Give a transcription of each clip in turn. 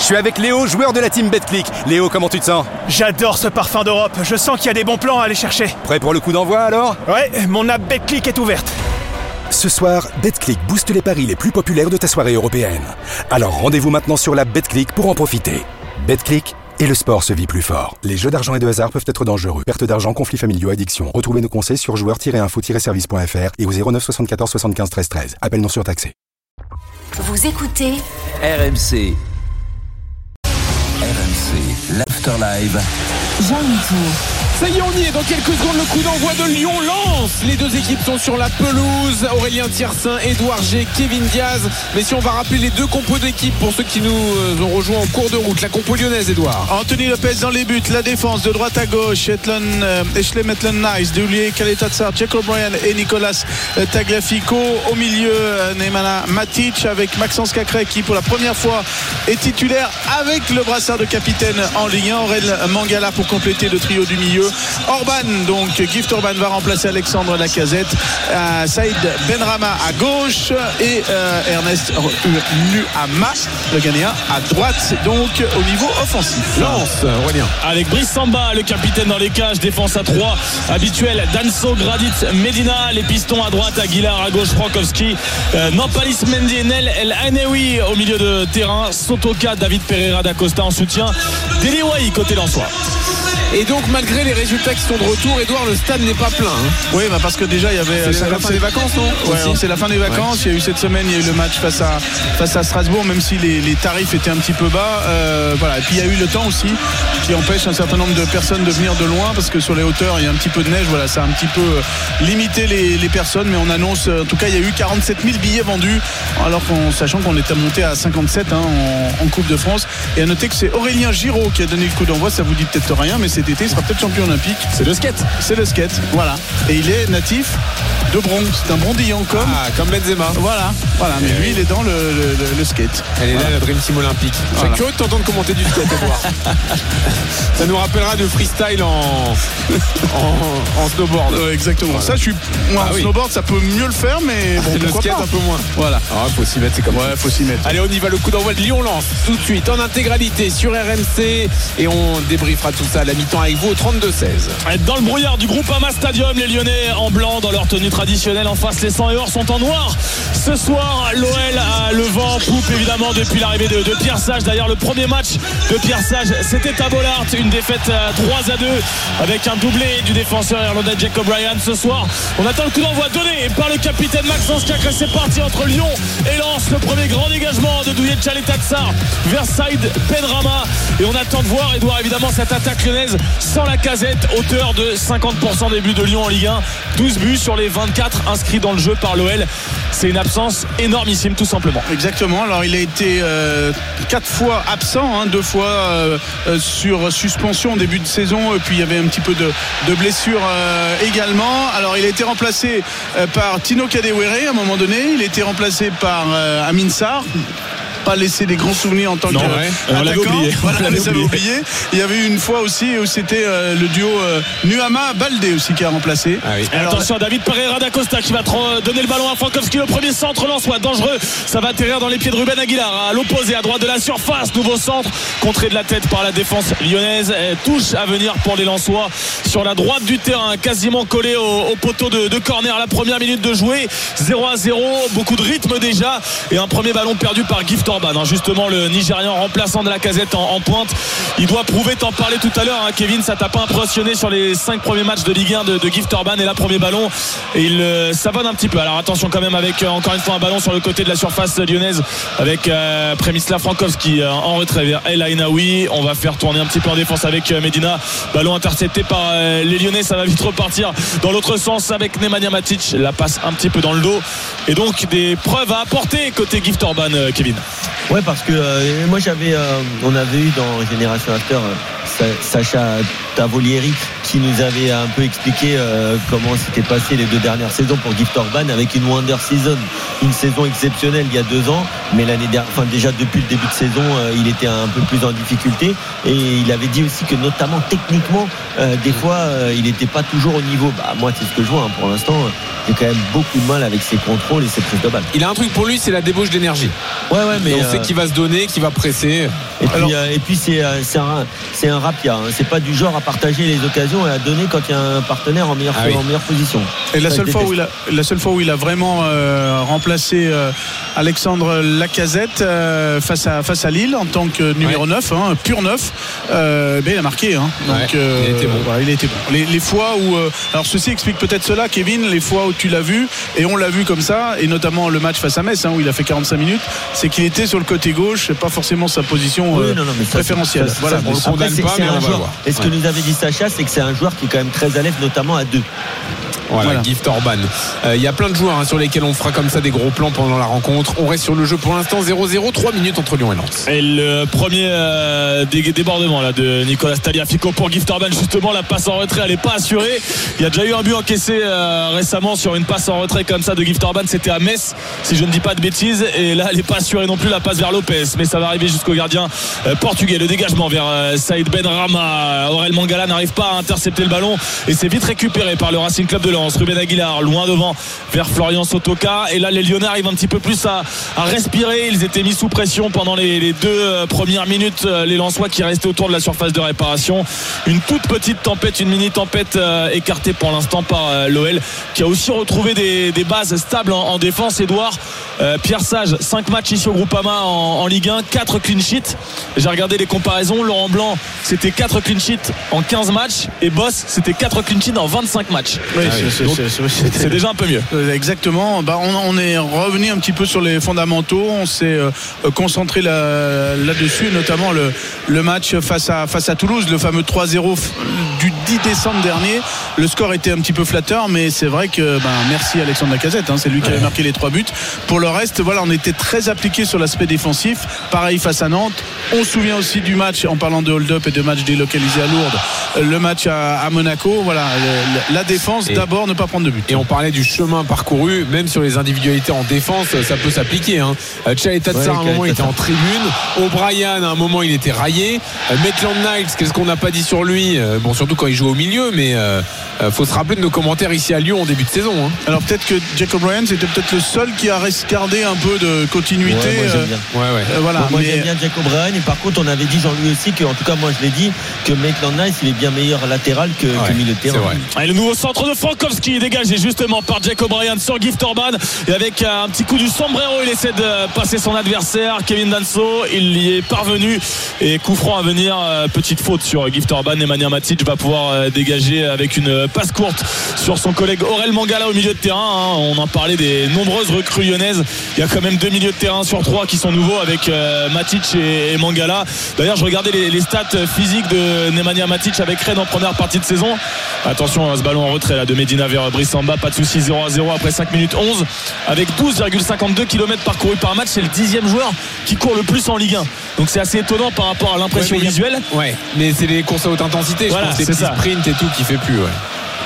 Je suis avec Léo, joueur de la team BetClick. Léo, comment tu te sens? J'adore ce parfum d'Europe. Je sens qu'il y a des bons plans à aller chercher. Prêt pour le coup d'envoi alors? Ouais, mon app BetClick est ouverte. Ce soir, BetClick booste les paris les plus populaires de ta soirée européenne. Alors rendez-vous maintenant sur la BetClick pour en profiter. BetClick et le sport se vit plus fort. Les jeux d'argent et de hasard peuvent être dangereux. Perte d'argent, conflits familiaux, addiction. Retrouvez nos conseils sur joueurs-info-service.fr et au 09 74 75 13 13. Appel non surtaxé. Vous écoutez RMC. RMC, l'Afterlive. Jean Tour. Ça y est, on y est. Dans quelques secondes, le coup d'envoi de Lyon lance. Les deux équipes sont sur la pelouse. Aurélien Tiersin, Edouard G, Kevin Diaz. Mais si on va rappeler les deux compos d'équipe pour ceux qui nous euh, ont rejoints en cours de route, la compo lyonnaise, Edouard. Anthony Lopez dans les buts, la défense de droite à gauche, Etlan, euh, Ashley Maitland Nice, Doulier, Kaletatsar, Jack O'Brien et Nicolas euh, Tagliafico. Au milieu, euh, Neymana Matic avec Maxence Cacré qui pour la première fois est titulaire avec le brassard de capitaine en Ligue 1. Aurel Mangala pour compléter le trio du milieu. Orban, donc Gift Orban va remplacer Alexandre Lacazette. Euh, Saïd Benrama à gauche et euh, Ernest Nuama, le Ghanéen, à droite, donc au niveau offensif. Lance, Aurélien. Avec Brice Samba, le capitaine dans les cages, défense à 3 habituel. Danso, Gradit, Medina, les pistons à droite, Aguilar à gauche, Frankowski, euh, Nampalis Mendy, Nel El Anewi au milieu de terrain, Sotoka, David Pereira d'Acosta en soutien, Deliwai côté Lensois. Et donc, malgré les résultats qui sont de retour, Edouard, le stade n'est pas plein. hein. Oui, bah parce que déjà il y avait. C'est la fin des vacances, non c'est la fin des vacances. Il y a eu cette semaine, il y a eu le match face à, face à Strasbourg, même si les, les tarifs étaient un petit peu bas. Euh, voilà. Et puis il y a eu le temps aussi qui empêche un certain nombre de personnes de venir de loin parce que sur les hauteurs il y a un petit peu de neige. Voilà, ça a un petit peu euh, limité les, les personnes, mais on annonce. euh, En tout cas, il y a eu 47 000 billets vendus, alors qu'en sachant qu'on était monté à 57 hein, en, en Coupe de France. Et à noter que c'est Aurélien Giraud qui a donné le coup d'envoi. Ça vous dit peut-être rien, mais cet été il sera peut-être champion olympique. C'est le skate. C'est le skate, voilà. Et il est natif de Bron. C'est un brondillant comme. Ah, comme Benzema. Voilà, voilà. Mais lui, il est dans le, le- le- le skate. Elle est là, la Dream Team Olympique. Voilà. C'est curieux de t'entendre commenter du skate. Ça nous rappellera de freestyle en, en, en snowboard. Ouais, exactement. Ça, je suis. Moi, Ah en oui. snowboard, ça peut mieux le faire, mais bon, le skate pas. un peu moins. Voilà. Ah, faut s'y mettre, c'est comme Ouais, faut s'y mettre. Allez, on y va. Le coup d'envoi de Lyon lance tout de suite en intégralité sur RMC et on débriefera tout ça à la mi-temps avec vous au 32-16. Dans le brouillard du groupe Ama Stadium, les Lyonnais en blanc dans leur tenue traditionnelle. En face, les 100 et or sont en noir. Ce soir, l'OL a le vent en poupe évidemment depuis l'arrivée de, Pierre Sage. D'ailleurs, le premier match de Pierre Sage, c'était à Bollard. Une défaite à 3 à 2 avec un doublé du défenseur irlandais Jack O'Brien. Ce soir, on attend le coup d'envoi donné par le capitaine Maxence Cacré. C'est parti entre Lyon et Lens. Le premier grand dégagement de Douillet Tchaletatsar vers Saïd Benrama. Et on attend de voir, Edouard, évidemment, cette attaque lyonnaise sans la casette, auteur de 50% des buts de Lyon en Ligue 1. 12 buts sur les 24 inscrits dans le jeu par l'OL. C'est une absence énormissime, tout simplement. Exactement. Alors, il a été euh, quatre fois absent, hein, deux fois euh, euh, sur suspension en début de saison, puis il y avait un petit peu de, euh, également. Alors, il a été remplacé par Tino Kadewere à un moment donné. Il a été remplacé par Amin Sarr. Pas laissé des grands souvenirs en tant Non, que ouais. On l'avait oublié. Voilà, On on l'avait les avait oublié. oubliés. Il y avait eu une fois aussi où c'était euh, le duo euh, Nuama Baldé aussi qui a remplacé. Ah oui. Et attention à David Pereira d'Acosta qui va tro- donner le ballon à Frankowski. Le premier centre Lensois dangereux. Ça va atterrir dans les pieds de Ruben Aguilar. À l'opposé, à droite de la surface. Nouveau centre. Contré de la tête par la défense lyonnaise. Et touche à venir pour les Lensois sur la droite du terrain. Quasiment collé au, au poteau de, de corner. La première minute de jouer. 0 à 0. Beaucoup de rythme déjà. Et un premier ballon perdu par Gift Justement, le Nigérian remplaçant de la casette en, pointe. Il doit prouver, t'en parlais tout à l'heure, hein, Kevin. Ça t'a pas impressionné sur les 5 premiers matchs de Ligue 1 de, de Gift Orban et là, premier ballon. Et il euh, savonne un petit peu. Alors attention quand même avec euh, encore une fois un ballon sur le côté de la surface lyonnaise avec euh, Premislav Frankowski euh, en retrait vers El Ainaoui. On va faire tourner un petit peu en défense avec euh, Medina. Ballon intercepté par les Lyonnais. Ça va vite repartir dans l'autre sens avec Nemanja Matic. La passe un petit peu dans le dos. Et donc des preuves à apporter côté Gift Orban, Kevin. Ouais, parce que euh, moi j'avais, euh, on avait eu dans Génération After euh, Sacha Tavolieri qui nous avait un peu expliqué euh, comment s'était passé les deux dernières saisons pour Gift Orban avec une Wonder Season, une saison exceptionnelle il y a deux ans, mais l'année dernière, enfin déjà depuis le début de saison, euh, il était un peu plus en difficulté et il avait dit aussi que notamment techniquement, euh, des fois, il n'était pas toujours au niveau. Bah, moi, c'est ce que je vois hein, pour l'instant. J'ai quand même beaucoup de mal avec ses contrôles et ses prises de balle. Il a un truc pour lui, c'est la débauche d'énergie. Ouais, ouais, mais on sait qu'il va se donner, qu'il va presser. Et puis, puis c'est un, c'est un rapia. Hein. C'est pas du genre à partager les occasions et à donner quand il y a un partenaire en meilleure, Ah en meilleure position. Et la seule, fois où il a, la seule fois où il a vraiment euh, remplacé euh, Alexandre Lacazette euh, face, à, face à Lille en tant que numéro 9, hein, pur 9, euh, ben, il a marqué. hein. Donc, Ouais, il a été bon. voilà, il a été bon. Les, les fois où. euh, alors ceci explique peut-être cela, Kevin, les fois où tu l'as vu, et on l'a vu comme ça, et notamment le match face à Metz, hein, où il a fait 45 minutes, c'est qu'il était sur le côté gauche, pas forcément sa position Oui, non, non, mais ça, préférentielle. ça, ça, voilà. ça, on le condamne pas, c'est mais un on va joueur- voir. Et ce que nous avait dit Sacha, c'est que c'est un joueur qui est quand même très à l'aise, notamment à deux. Voilà, Voilà. Gift Orban. Euh, Il y a plein de joueurs hein, sur lesquels on fera comme ça des gros plans pendant la rencontre. On reste sur le jeu pour l'instant 0-0, 3 minutes entre Lyon et Lens. Et le premier euh, dé- débordement là, de Nicolas Taliafico pour Gift Orban, justement, la passe en retrait, elle n'est pas assurée. Il y a déjà eu un but encaissé euh, récemment sur une passe en retrait comme ça de Gift Orban. C'était à Metz, si je ne dis pas de bêtises. Et là, elle n'est pas assurée non plus, la passe vers Lopez. Mais ça va arriver jusqu'au gardien portugais. Le dégagement vers Saïd Ben Rama. Aurel Mangala n'arrive pas à intercepter le ballon. Et c'est vite récupéré par le Racing Club de Lens. Ruben Aguilar, loin devant vers Florian Sotoka. Et là, les Lyonnais arrivent un petit peu plus à, respirer. Ils étaient mis sous pression pendant les, deux euh, premières minutes. euh, Les Lensois qui restaient autour de la surface de réparation. Une toute petite tempête, une mini tempête euh, écartée pour l'instant par euh, l'OL qui a aussi retrouvé des, bases stables en, en défense. Edouard, Pierre Sage, 5 matchs ici au Groupama en, en Ligue 1, 4 clean sheets. J'ai regardé les comparaisons. Laurent Blanc, c'était 4 clean sheets en 15 matchs. Et Boss, c'était 4 clean sheets en 25 matchs. C'est- déjà un peu mieux. Euh, Exactement. Bah, on, on est revenu un petit peu sur les fondamentaux. On s'est euh, concentré là- là-dessus, notamment le, le match face à, face à Toulouse, le fameux 3-0 f- du 10 décembre dernier. Le score était un petit peu flatteur, mais c'est vrai que ben, merci Alexandre Lacazette. hein, c'est lui qui avait marqué les trois buts. Pour le reste, voilà, on était très appliqué sur l'aspect défensif. Pareil face à Nantes. On se souvient aussi du match, en parlant de hold-up et de match délocalisé à Lourdes, euh, le match à, à Monaco. Voilà, le- la défense Et- d'abord, ne pas prendre de but. Et on parlait du chemin parcouru, même sur les individualités en défense, ça peut s'appliquer. Hein. Euh, Chaeta Ouais, à un moment, il était en tribune. O'Brien, à un moment, il était raillé. Euh, Maitland Niles, qu'est-ce qu'on n'a pas dit sur lui? Euh, Bon, surtout quand il joue au milieu, mais euh, euh, faut se rappeler de nos commentaires ici à Lyon en début de saison. hein. Alors peut-être que Jacob Ryan c'était peut-être le seul qui a res- gardé un peu de continuité. Ouais, moi, j'aime euh, bien. Ouais, ouais. euh, voilà, Bon, moi mais- j'aime bien Jacob Bryan et par contre on avait dit Jean-Louis aussi que en tout cas moi je l'ai dit que Maitland Nice il est bien meilleur latéral que, que milieu de c'est terrain. vrai. Et le nouveau centre de Frankowski dégagé justement par Jacob Ryan sur Gift Orban. Et avec un petit coup du sombrero il essaie de passer son adversaire Kevin Danso. Il y est parvenu. Et coup franc à venir euh, petite faute sur Gift Orban. Nemanja Matic va pouvoir euh, dégager avec une passe courte sur son collègue Aurel Mangala au milieu de terrain hein. on en parlait des nombreuses recrues lyonnaises. Il y a quand même deux milieux de terrain sur trois qui sont nouveaux avec euh, Matic et, Mangala. D'ailleurs je regardais les, stats physiques de Nemanja Matic avec Rennes en première partie de saison. Attention à ce ballon en retrait là de Medina vers Brissamba, pas de souci 0 à 0 après 5 minutes 11 avec 12,52 km parcourus par match, c'est le dixième joueur qui court le plus en Ligue 1. Donc c'est assez étonnant par rapport à l'impression Ouais, a- visuelle. Ouais, mais c'est les courses à haute intensité, je Voilà, pense, les c'est ça. sprints et tout qui fait plus. Ouais.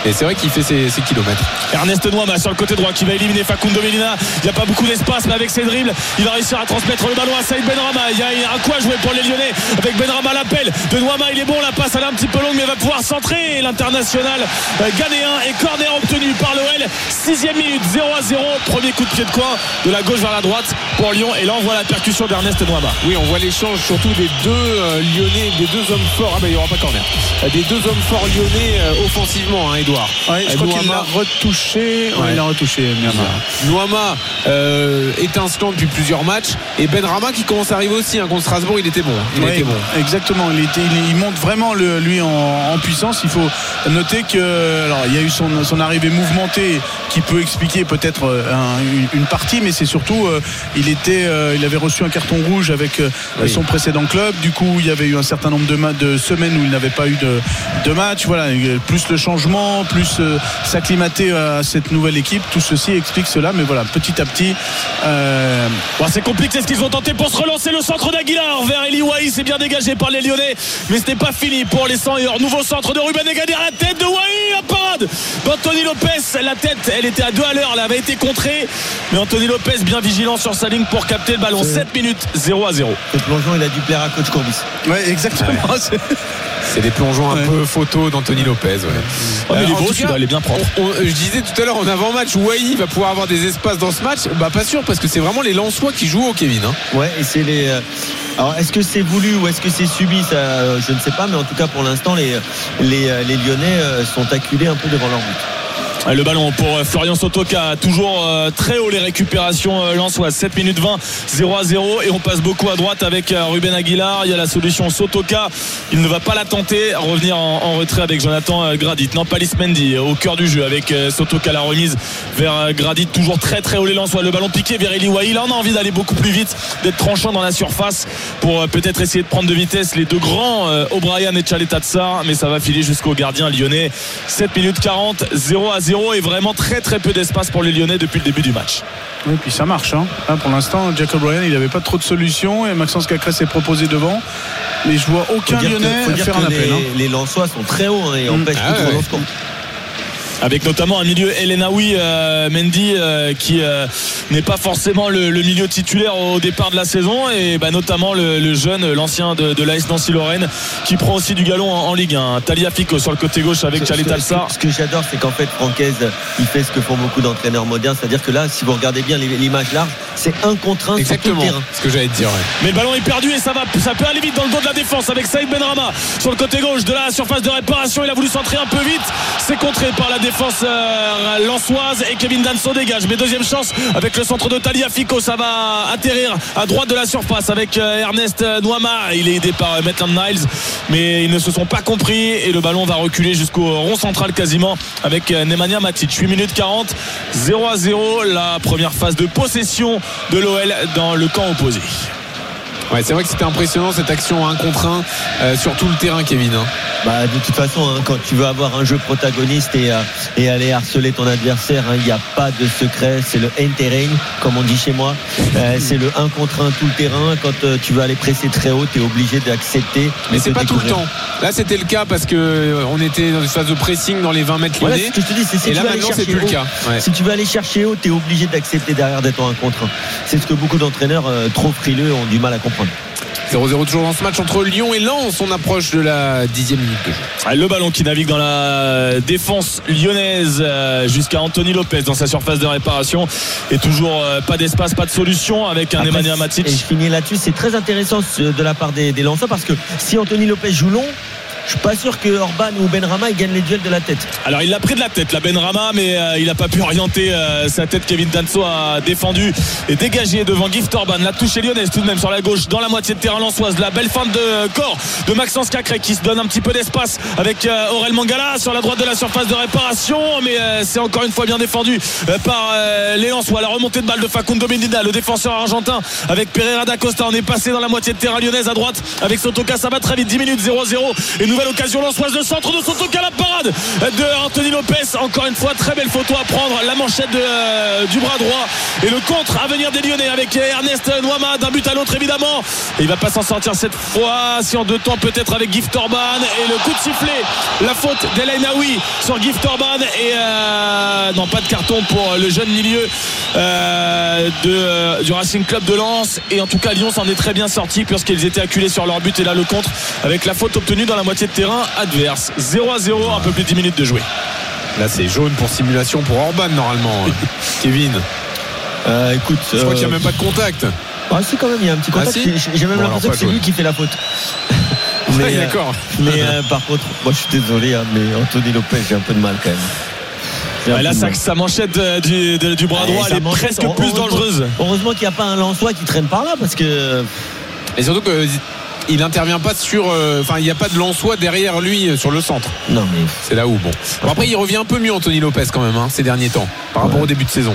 Et c'est vrai qu'il fait ses, ses kilomètres. Ernest Noima sur le côté droit qui va éliminer Facundo Medina. Il n'y a pas beaucoup d'espace, mais avec ses dribbles, il va réussir à transmettre le ballon à Saïd Benrama. Il y a il y a un quoi jouer pour les Lyonnais avec Benrama l'appel de Noima. Il est bon, la passe elle est un petit peu longue, mais va pouvoir centrer. L'international euh, ghanéen et corner obtenu par l'OL. Sixième minute, 0 à 0. Premier coup de pied de coin de la gauche vers la droite pour Lyon. Et là, on voit la percussion d'Ernest Noima. Oui, on voit l'échange surtout des deux euh, Lyonnais, des deux hommes forts. Ah bah il n'y aura pas corner. Des deux hommes forts lyonnais euh, offensivement, hein, Edouard. Ouais, je crois qu'il Noama- l'a retouché. Ouais, Ouais. il l'a retouché, Myanmar. Noama euh, étincelant depuis plusieurs matchs et Ben Rama qui commence à arriver aussi hein, contre Strasbourg il était bon il Ouais, était bon Exactement, il, était- il- il monte vraiment le- lui en, en puissance. Il faut noter que alors il y a eu son, son arrivée mouvementée qui peut expliquer peut-être euh, un- une, une partie, mais c'est surtout euh, il était euh, il avait reçu un carton rouge avec euh, Oui. son précédent club. Du coup, il y avait eu un certain nombre de, ma- de semaines où il n'avait pas eu de, de match. Voilà, plus le changement, en plus euh, s'acclimater à cette nouvelle équipe. Tout ceci explique cela, mais voilà, petit à petit. euh, Bon, c'est compliqué ce qu'ils ont tenté pour se relancer le centre d'Aguilar vers Eli Wahi c'est bien dégagé par les Lyonnais mais ce n'est pas fini pour les 100 heures nouveau centre de Ruben Egadir la tête de Wahi la parade d'Anthony Lopez la tête elle était à 2 à l'heure elle avait été contrée mais Anthony Lopez bien vigilant sur sa ligne pour capter le ballon 7 minutes 0 à 0 Ce plongeon, il a dû plaire à coach Courbis. ouais, exactement. C'est- C'est des plongeons un Ouais. peu photos d'Anthony Lopez. ouais. Oh, mais il est en beau, tout celui-là, cas, il est bien propre. on- on- je disais tout à l'heure en avant-match, Wai va pouvoir avoir des espaces dans ce match. Bah pas sûr parce que c'est vraiment les Lensois qui jouent au Kevin. hein. Ouais, et c'est les. euh, Alors, est-ce que c'est voulu ou est-ce que c'est subi Ça, euh, je ne sais pas, mais en tout cas, pour l'instant, les, les, euh, les Lyonnais sont acculés un peu devant leur but. Le ballon pour euh, Florian Sotoka, toujours euh, très haut les récupérations euh, lensoises. 7 minutes 20, 0 à 0 et on passe beaucoup à droite avec euh, Ruben Aguilar. Il y a la solution Sotoka, il ne va pas la tenter, revenir en, retrait avec Jonathan euh, Gradit. Non, Palis Mendy euh, au cœur du jeu avec euh, Sotoka la remise vers euh, Gradit, toujours très très haut les lensois. Le ballon piqué vers Eli Wahi. Là, on a envie d'aller beaucoup plus vite, d'être tranchant dans la surface pour euh, peut-être essayer de prendre de vitesse les deux grands euh, O'Brien et Tsar, mais ça va filer jusqu'au gardien lyonnais. 7 minutes 40, 0 à 0 et vraiment très très peu d'espace pour les Lyonnais depuis le début du match. Oui, puis ça marche. hein. Là, pour l'instant, Jacob Bryan, il n'avait pas trop de solutions et Maxence Cacré s'est proposé devant. Mais je vois Faut aucun que, Lyonnais faut dire faire que un appel. les, hein. les Lensois sont très hauts et Mm. empêchent Ah tout ouais. Avec notamment un milieu Elenaoui euh, Mendy euh, qui euh, n'est pas forcément le, le milieu titulaire au départ de la saison et bah, notamment le, le jeune l'ancien de, de l'AS Nancy Lorraine qui prend aussi du galon en, en Ligue 1 Talia Fico sur le côté gauche avec Chalet ce, que- Alsar ce que j'adore, c'est qu'en fait, Francaise, il fait ce que font beaucoup d'entraîneurs modernes, c'est-à-dire que là, si vous regardez bien l'image large, c'est un contre un sur tout Exactement. le terrain. Ce que j'allais te dire. ouais. Mais le ballon est perdu et ça va, ça peut aller vite dans le dos de la défense avec Saïd Benrama sur le côté gauche de la surface de réparation. Il a voulu centrer un peu vite. C'est contré par la défense euh, lançoise et Kevin Danso dégage. Mais deuxième chance avec le centre de Talia Fico. Ça va atterrir à droite de la surface avec euh, Ernest Noama. Il est aidé par euh, Maitland Niles, mais ils ne se sont pas compris et le ballon va reculer jusqu'au rond central quasiment avec euh, Nemanja Matic. 8 minutes 40, 0 à 0. La première phase de possession de l'OL dans le camp opposé. Ouais, c'est vrai que c'était impressionnant cette action 1 contre 1 euh, sur tout le terrain, Kevin. hein. Bah, de toute façon, hein, quand tu veux avoir un jeu protagoniste et, euh, et aller harceler ton adversaire, hein, il n'y a pas de secret. C'est le end-terrain, comme on dit chez moi. Euh, c'est le 1 contre 1 tout le terrain. Quand tu veux aller presser très haut, tu es obligé d'accepter. Mais c'est pas tout le temps. Là, c'était le cas parce que on était dans une phase de pressing dans les 20 mètres c'est ce que je te dis, c'est si Et tu là, veux maintenant, c'est plus le cas. Ouais. Si tu veux aller chercher haut, tu es obligé d'accepter derrière d'être en 1 contre 1. C'est ce que beaucoup d'entraîneurs trop frileux ont du mal à comprendre. 0-0 toujours dans ce match entre Lyon et Lens. On approche de la dixième minute de jeu. Ah, Le ballon qui navigue dans la défense lyonnaise euh, jusqu'à Anthony Lopez dans sa surface de réparation. Et toujours euh, pas d'espace, pas de solution avec un Après, Nemanja Matic. Et je finis là-dessus, c'est très intéressant ce- de la part des, des lanceurs parce que si Anthony Lopez joue long, je suis pas sûr que Orban ou Benrama ils gagnent les duels de la tête. Alors il l'a pris de la tête, la Benrama, mais euh, il n'a pas pu orienter euh, sa tête. Kevin Danso a défendu et dégagé devant Gift Orban. La touche est lyonnaise tout de même sur la gauche, dans la moitié de terrain lançoise. La belle fin de corps de Maxence Cacré qui se donne un petit peu d'espace avec euh, Aurel Mangala sur la droite de la surface de réparation. Mais c'est encore une fois bien défendu par les Lensois. La remontée de balle de Facundo Medina, le défenseur argentin avec Pereira da Costa. On est passé dans la moitié de terrain lyonnaise à droite avec Sotoka. Va très vite, 10 minutes 0-0. Et nouvelle occasion lançoise de centre de Sotoka. La parade de Anthony Lopez. Encore une fois, très belle photo à prendre. La manchette euh, du bras droit. Et le contre à venir des Lyonnais avec Ernest Noama d'un but à l'autre évidemment. Et il va pas s'en sortir cette fois. Si en deux temps peut-être avec Gift Orban. Et le coup de sifflet. La faute d'Elainaoui sur Gift Orban. Et euh, non, pas de carton pour le jeune milieu euh, de, du Racing Club de Lens. Et en tout cas, Lyon s'en est très bien sorti puisqu'ils étaient acculés sur leur but. Et là, le contre avec la faute obtenue dans la moitié de terrain adverse. 0 à 0, un peu plus de 10 minutes de jouer. Là, c'est jaune pour simulation pour Orban normalement. Kevin, Euh, écoute, je crois euh, qu'il n'y a même pas de contact. Ah si quand même, il y a un petit contact. Ah, si J'ai- même Bon, l'impression que c'est lui qui fait la faute. Ouais, euh, D'accord. Mais euh, par contre, moi je suis désolé, hein, mais Anthony Lopez, j'ai un peu de mal quand même. Là, manchette euh, du, du bras Et droit, elle est presque plus dangereuse. Heureusement qu'il n'y a pas un Lensois qui traîne par là parce que Et surtout qu'il n'intervient pas sur. euh, Enfin, il n'y a pas de Lensois derrière lui euh, sur le centre. non mais C'est là où bon. Bon, après, il revient un peu mieux Anthony Lopez quand même hein, ces derniers temps par rapport Ouais. au début de saison.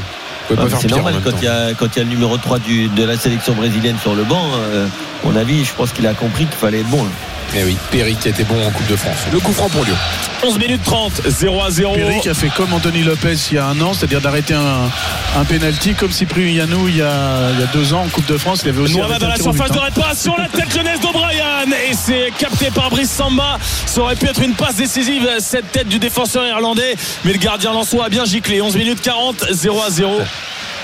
Ah, c'est normal quand il y a quand il y a le numéro 3 du, de la sélection brésilienne sur le banc. euh, mon avis, je pense qu'il a compris qu'il fallait être bon. là. Eh oui, Perry qui était bon en Coupe de France. Le coup franc pour Lyon. 11 minutes 30, 0 à 0. Perry qui a fait comme Anthony Lopez il y a un an, c'est-à-dire d'arrêter un, un penalty comme Cyprien Yanou il y, a, il y a deux ans en Coupe de France. Il avait aussi Noama dans la surface de hein. réparation, la tête jeunesse d'O'Brien et c'est capté par Brice Samba. Ça aurait pu être une passe décisive, cette tête du défenseur irlandais, mais le gardien Lançois a bien giclé. 11 minutes 40, 0 à 0.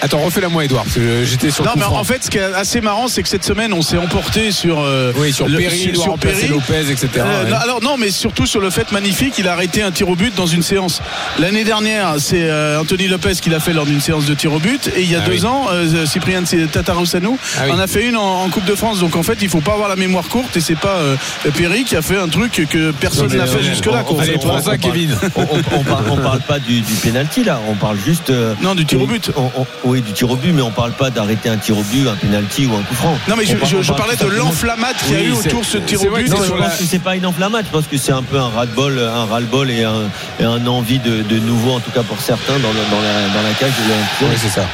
Attends, refais-la moi, Edouard, parce que j'étais sur Non, coup mais franc. en fait, ce qui est assez marrant, c'est que cette semaine, on s'est emporté sur. euh, Oui, sur le- Perry, remplacer Lopez, etc. Euh, ouais. non, alors non, mais surtout sur le fait magnifique, il a arrêté un tir au but dans une séance. L'année dernière, c'est euh, Anthony Lopez qui l'a fait lors d'une séance de tir au but, et il y a Ah deux oui. ans, euh, Cyprien Tataroussanou Ah oui. en a fait une en, en Coupe de France. Donc en fait, il faut pas avoir la mémoire courte, et c'est pas euh, Perry qui a fait un truc que personne n'a fait jusque-là. on- on- parle- Kevin. On, on, on parle, on parle pas du, du penalty là, on parle juste. euh, Non, du tir au but. on- on- oui, du tir au but, mais on parle pas d'arrêter un tir au but, un penalty ou un coup franc. Non, mais je, parlais de l'enflammade qu'il y a Oui, eu autour de ce tir au but. Non, c'est je pense la- que c'est pas une enflammade. Je pense que c'est un peu un ras-de-bol, un ras-le-bol et un, et un envie de, de nouveau, en tout cas pour certains, dans, le- dans, la, dans la cage de. Oui, c'est ça.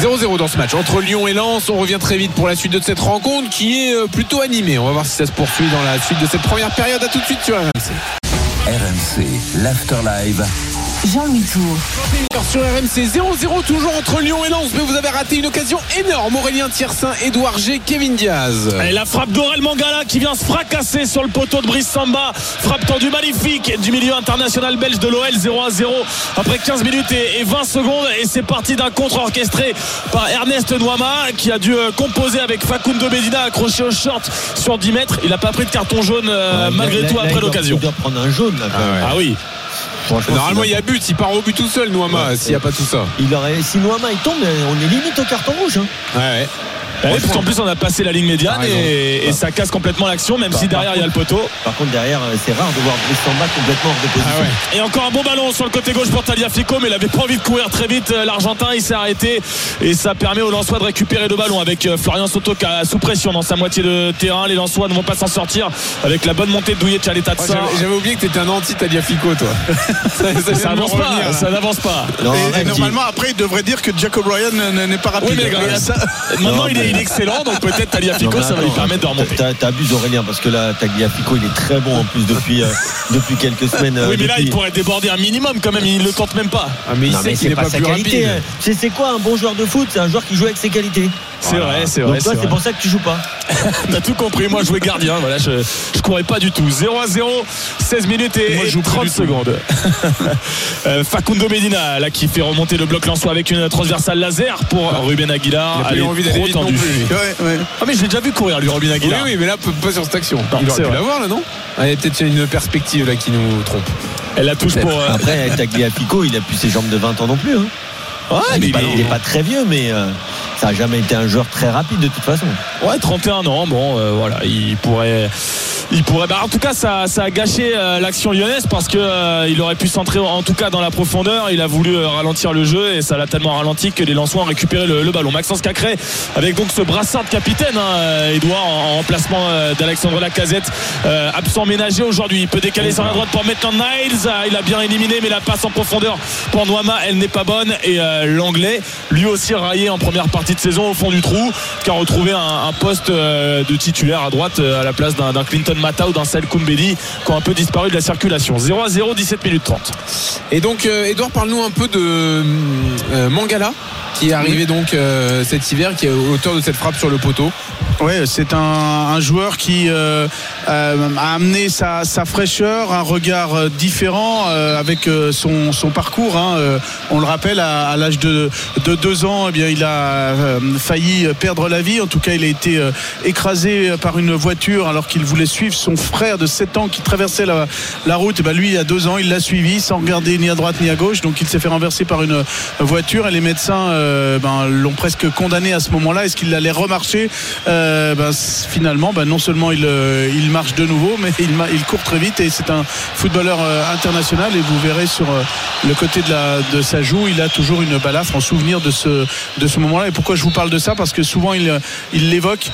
0-0 dans ce match entre Lyon et Lens. On revient très vite pour la suite de cette rencontre qui est euh, plutôt animée. On va voir si ça se poursuit dans la suite de cette première période. À tout de suite sur RMC. RMC, l'Afterlive. Jean-Louis Tour. Sur RMC 0-0 toujours entre Lyon et Lens. Mais vous avez raté une occasion énorme. Aurélien Tiersin, Edouard G, Kevin Diaz. Et la frappe d'Aurel Mangala qui vient se fracasser sur le poteau de Brice Samba. Frappe tendue magnifique du milieu international belge de l'OL 0 à 0 après 15 minutes et et 20 secondes. Et c'est parti d'un contre orchestré par Ernest Noama qui a dû euh, composer avec Facundo Medina accroché au short sur 10 mètres. Il n'a pas pris de carton jaune euh, Ouais, malgré là- tout là, après l'occasion. Il doit prendre un jaune là. Ah oui. Normalement, il y a but. Il part au but tout seul, Noama, s'il n'y a pas tout ça. Il aurait, si Noama il tombe, on est limite au carton rouge. hein. Ouais, ouais. Oui, parce qu'en plus on a passé la ligne médiane et, et ça casse complètement l'action même Par- si derrière il y a le poteau. Par contre, derrière, euh, c'est rare de voir Brice Samba complètement hors de position. Ah ouais. Et encore un bon ballon sur le côté gauche pour Taliafico, mais il avait pas envie de courir très vite. euh, L'Argentin, il s'est arrêté et ça permet aux Lensois de récupérer le ballon avec euh, Florian Soto qui a sous pression dans sa moitié de terrain. Les Lensois ne vont pas s'en sortir avec la bonne montée de Douillet de Ouais, ça. J'avais j'avais oublié que t'étais un anti-Taliafico, toi. ça, de avance pas, là. ça n'avance pas. Non, Et- normalement, après, il devrait dire que Jacob Ryan n'est pas rapide. Oui, mais regarde, Ça- Maintenant, Non, il, est, il est excellent, donc peut-être mais ça va lui permettre de remonter. t'as- T'abuses Aurélien parce que là Tagliafico il est très bon en plus depuis, euh, depuis quelques semaines. euh, Oui, mais là, depuis- il pourrait déborder un minimum quand même, il le tente même pas. Ah, mais il Non, sait qu'il c'est n'est pas, pas sa plus qualité. rapide. hein. C'est c'est quoi un bon joueur de foot? C'est un joueur qui joue avec ses qualités. C'est vrai, c'est vrai. Donc toi c'est pour ça que tu joues pas. T'as tout compris, moi je jouais gardien, voilà, je, je courais pas du tout. 0 à 0, 16 minutes et, Moi, je et joue plus 30 du tout. secondes. Euh, Facundo Medina, là qui fait remonter le bloc lensois avec une transversale laser pour Ruben Aguilar. Il a est envie d'aller vite non. Plus. lui. Ouais, ouais. Ah mais je l'ai déjà vu courir lui Oui, Aguilar. oui, mais là, pas sur cette action. Non, il aurait pu l'avoir, là, non Ah, Il y a peut-être une perspective là qui nous trompe. Elle la touche pour. euh, Après Tagliafico il a plus ses jambes de 20 ans non plus. hein. Ouais, il, mais est pas, il est- il est pas très vieux mais euh, ça a jamais été un joueur très rapide de toute façon. Ouais, 31 ans. Bon, euh, voilà, il pourrait, il pourrait. Bah, en tout cas, ça, ça a gâché euh, l'action lyonnaise parce que euh, il aurait pu s'entrer en tout cas dans la profondeur. Il a voulu euh, ralentir le jeu et ça l'a tellement ralenti que les Lensois ont récupéré le, ballon. Maxence Cacré avec donc ce brassard de capitaine, hein, Edouard, en, en remplacement d'Alexandre Lacazette, euh, absent ménager aujourd'hui. Il peut décaler sur la droite pour Maitland Niles. Ah, Il a bien éliminé, mais la passe en profondeur pour Noama, elle n'est pas bonne. Et l'anglais, lui aussi raillé en première partie de saison au fond du trou, qui a retrouvé un, poste de titulaire à droite à la place d'un Clinton Mata ou d'un Sel Koumbedi qui ont un peu disparu de la circulation. 0 à 0, 17 minutes 30. Et donc, euh, Edouard, parle-nous un peu de euh, Mangala, qui est arrivé donc euh, cet hiver, qui est auteur de cette frappe sur le poteau. Ouais, c'est un, un joueur qui euh, euh, a amené sa, sa fraîcheur, un regard différent euh, avec son, son parcours. hein. On le rappelle, à, à l'âge de, de deux ans, eh bien, il a failli perdre la vie. En tout cas, il a été écrasé par une voiture alors qu'il voulait suivre son frère de 7 ans qui traversait la, la route. Et ben, lui, à deux ans, il l'a suivi sans regarder ni à droite ni à gauche. Donc, il s'est fait renverser par une voiture et les médecins euh, ben, l'ont presque condamné à ce moment-là. Est-ce qu'il allait remarcher Euh, ben, Finalement, ben, non seulement il, euh, il marche de nouveau, mais il, court très vite et c'est un footballeur international. Et vous verrez sur le côté de, sa joue, il a toujours une balafre en souvenir de ce, moment-là. Et pourquoi je vous parle de ça? Parce que souvent, il il l'évoque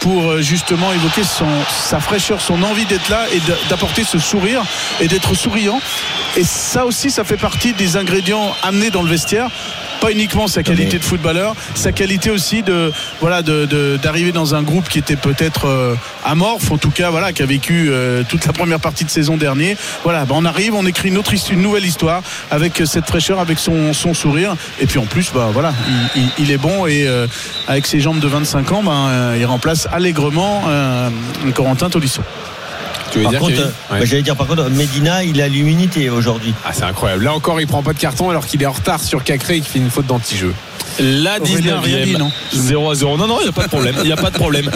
pour justement évoquer son, sa fraîcheur, son envie d'être là et d'apporter ce sourire et d'être souriant. Et ça aussi, ça fait partie des ingrédients amenés dans le vestiaire pas uniquement sa qualité de footballeur, sa qualité aussi de voilà de- de- d'arriver dans un groupe qui était peut-être euh, amorphe, en tout cas voilà, qui a vécu euh, toute la première partie de saison dernier. Voilà, bah, on arrive, on écrit une autre his- une nouvelle histoire avec euh, cette fraîcheur, avec son, son sourire, et puis en plus, bah voilà, il, il- il est bon et euh, avec ses jambes de 25 ans, ben, euh, il remplace allègrement euh, Corentin Tolisso. Tu veux Par dire contre, euh, Ouais. bah, j'allais dire par contre, Medina, il a l'immunité aujourd'hui. Ah, c'est incroyable. Là encore, il prend pas de carton alors qu'il est en retard sur Cacré et qu'il fait une faute d'anti-jeu. La Aurélien, rien dit, 19e. non 0 à 0. Non, non, il n'y a pas de problème. Il n'y a pas de problème.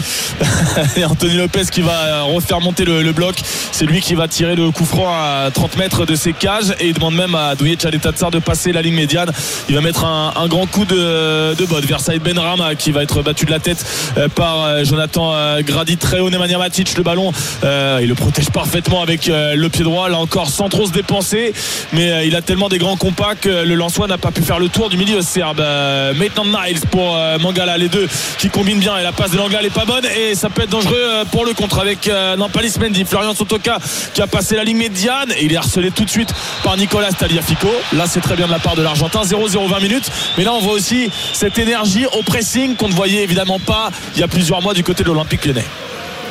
Et Anthony Lopez qui va refaire monter le, le bloc. C'est lui qui va tirer le coup franc à 30 mètres de ses cages. Et il demande même à Douye Tchaletatsar de passer la ligne médiane. Il va mettre un, un grand coup de, de botte vers Saïd Benrama qui va être battu de la tête euh, par euh, Jonathan euh, Grady. Très haut, Nemanja Matic. Le ballon, euh, il le protège parfaitement avec euh, le pied droit. Là encore, sans trop se dépenser. Mais euh, il a tellement des grands compas que le Lançois n'a pas pu faire le tour du milieu serbe. Euh, Maitland Niles pour euh, Mangala, les deux qui combinent bien. Et la passe de l'anglais n'est pas bonne. Et ça peut être dangereux euh, pour le contre avec Nampalis Mendy. Florian Sotoka qui a passé la ligne médiane. Et il est harcelé tout de suite par Nicolas Taliafico. Là, c'est très bien de la part de l'Argentin. 0-0 20 minutes. Mais là, on voit aussi cette énergie au pressing qu'on ne voyait évidemment pas il y a plusieurs mois du côté de l'Olympique lyonnais.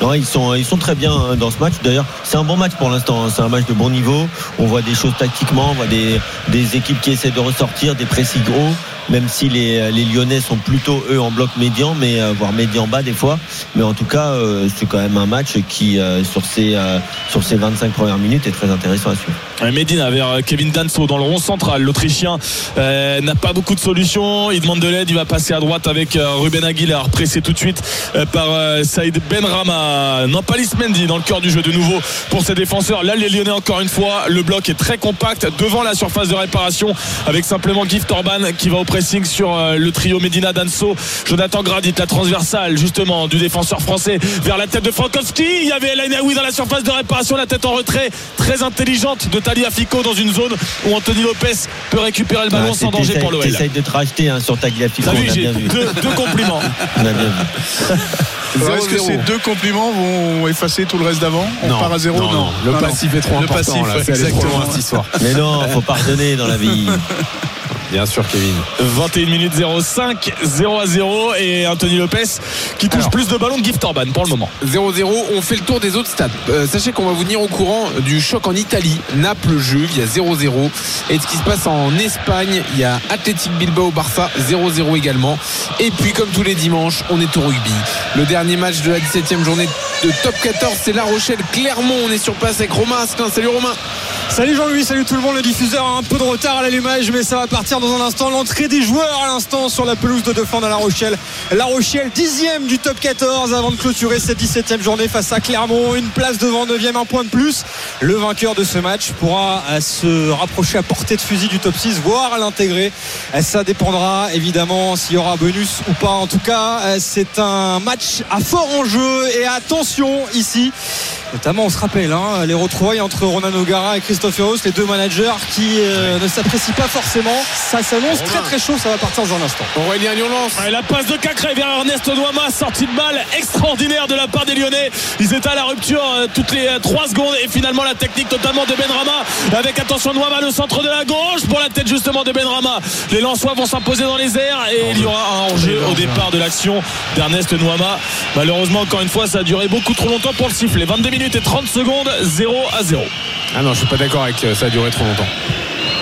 Non, ils sont, ils sont très bien dans ce match. D'ailleurs, c'est un bon match pour l'instant. hein. C'est un match de bon niveau. On voit des choses tactiquement, on voit des, des équipes qui essaient de ressortir, des précis gros. Même si les, les Lyonnais sont plutôt eux en bloc médian, mais euh, voire médian bas des fois. Mais en tout cas, euh, c'est quand même un match qui, euh, sur ces euh, sur ces 25 premières minutes, est très intéressant à suivre. Ouais, Medina euh, Kevin Danso dans le rond central. L'Autrichien euh, n'a pas beaucoup de solutions. Il demande de l'aide. Il va passer à droite avec euh, Ruben Aguilar, pressé tout de suite euh, par euh, Saïd Benrama. Nampalis Mendy dans le cœur du jeu de nouveau pour ses défenseurs. Là, les Lyonnais, encore une fois, le bloc est très compact devant la surface de réparation avec simplement Gift Orban qui va au pressing sur euh, le trio Medina Danso. Jonathan Gradit, la transversale justement du défenseur français vers la tête de Frankowski. Il y avait El Ainaoui dans la surface de réparation, la tête en retrait, très intelligente de Taliafico dans une zone où Anthony Lopez peut récupérer le ballon Ah, sans danger pour l'OL. T'essayes de te racheter hein, sur Tagliafico. Vu, a j'ai bien vu. deux, deux compliments. On a bien vu. Alors, Est-ce que 0-0. ces deux compliments vont effacer tout le reste d'avant On part à zéro non, non. Le Non, non. passif est trop Le important. passif, là. Trop exactement. loin cette histoire. Mais non, faut pardonner dans la vie. Bien sûr, Kevin. 21 minutes 05, 0 à 0 et Anthony Lopez qui touche Alors. plus de ballons que Gift Orban pour le moment. 0-0, on fait le tour des autres stades. Euh, sachez qu'on va vous tenir au courant du choc en Italie. Naples-Juve, il y a 0-0. Et de ce qui se passe en Espagne, il y a Athletic Bilbao-Barça, 0-0 également. Et puis, comme tous les dimanches, on est au rugby. Le dernier match de la 17e journée de top 14, c'est La Rochelle-Clermont. On est sur place avec Romain Asselin. Salut Romain. Salut Jean-Louis, salut tout le monde. Le diffuseur a un peu de retard à l'allumage, mais ça va partir dans un instant. L'entrée des joueurs à l'instant sur la pelouse de Defend à La Rochelle. La Rochelle, dixième du top 14 avant de clôturer cette 17e journée face à Clermont. Une place devant, neuvième, un point de plus. Le vainqueur de ce match pourra euh, se rapprocher à portée de fusil du top 6, voire à l'intégrer. Euh, Ça dépendra évidemment s'il y aura bonus ou pas. En tout cas, euh, c'est un match à fort enjeu et attention ici. Notamment, on se rappelle hein, les retrouvailles entre Ronan O'Gara et Christophe Eros, les deux managers qui euh, ne s'apprécient pas forcément. Ça s'annonce très très chaud, ça va partir dans un instant. Aurélien Lyon-Lance. Et la passe de Cacré vers Ernest Noama, sortie de balle extraordinaire de la part des Lyonnais. Ils étaient à la rupture euh, toutes les 3 secondes et finalement la technique totalement de Benrama avec attention Noama le centre de la gauche pour la tête justement de Benrama. Les Lensois vont s'imposer dans les airs et il y aura un hors-jeu au départ de l'action d'Ernest Noama. Malheureusement encore une fois ça a duré beaucoup trop longtemps pour le siffler. 22 minutes et 30 secondes, 0 à 0. Ah non, je suis pas d'accord avec euh, ça a duré trop longtemps.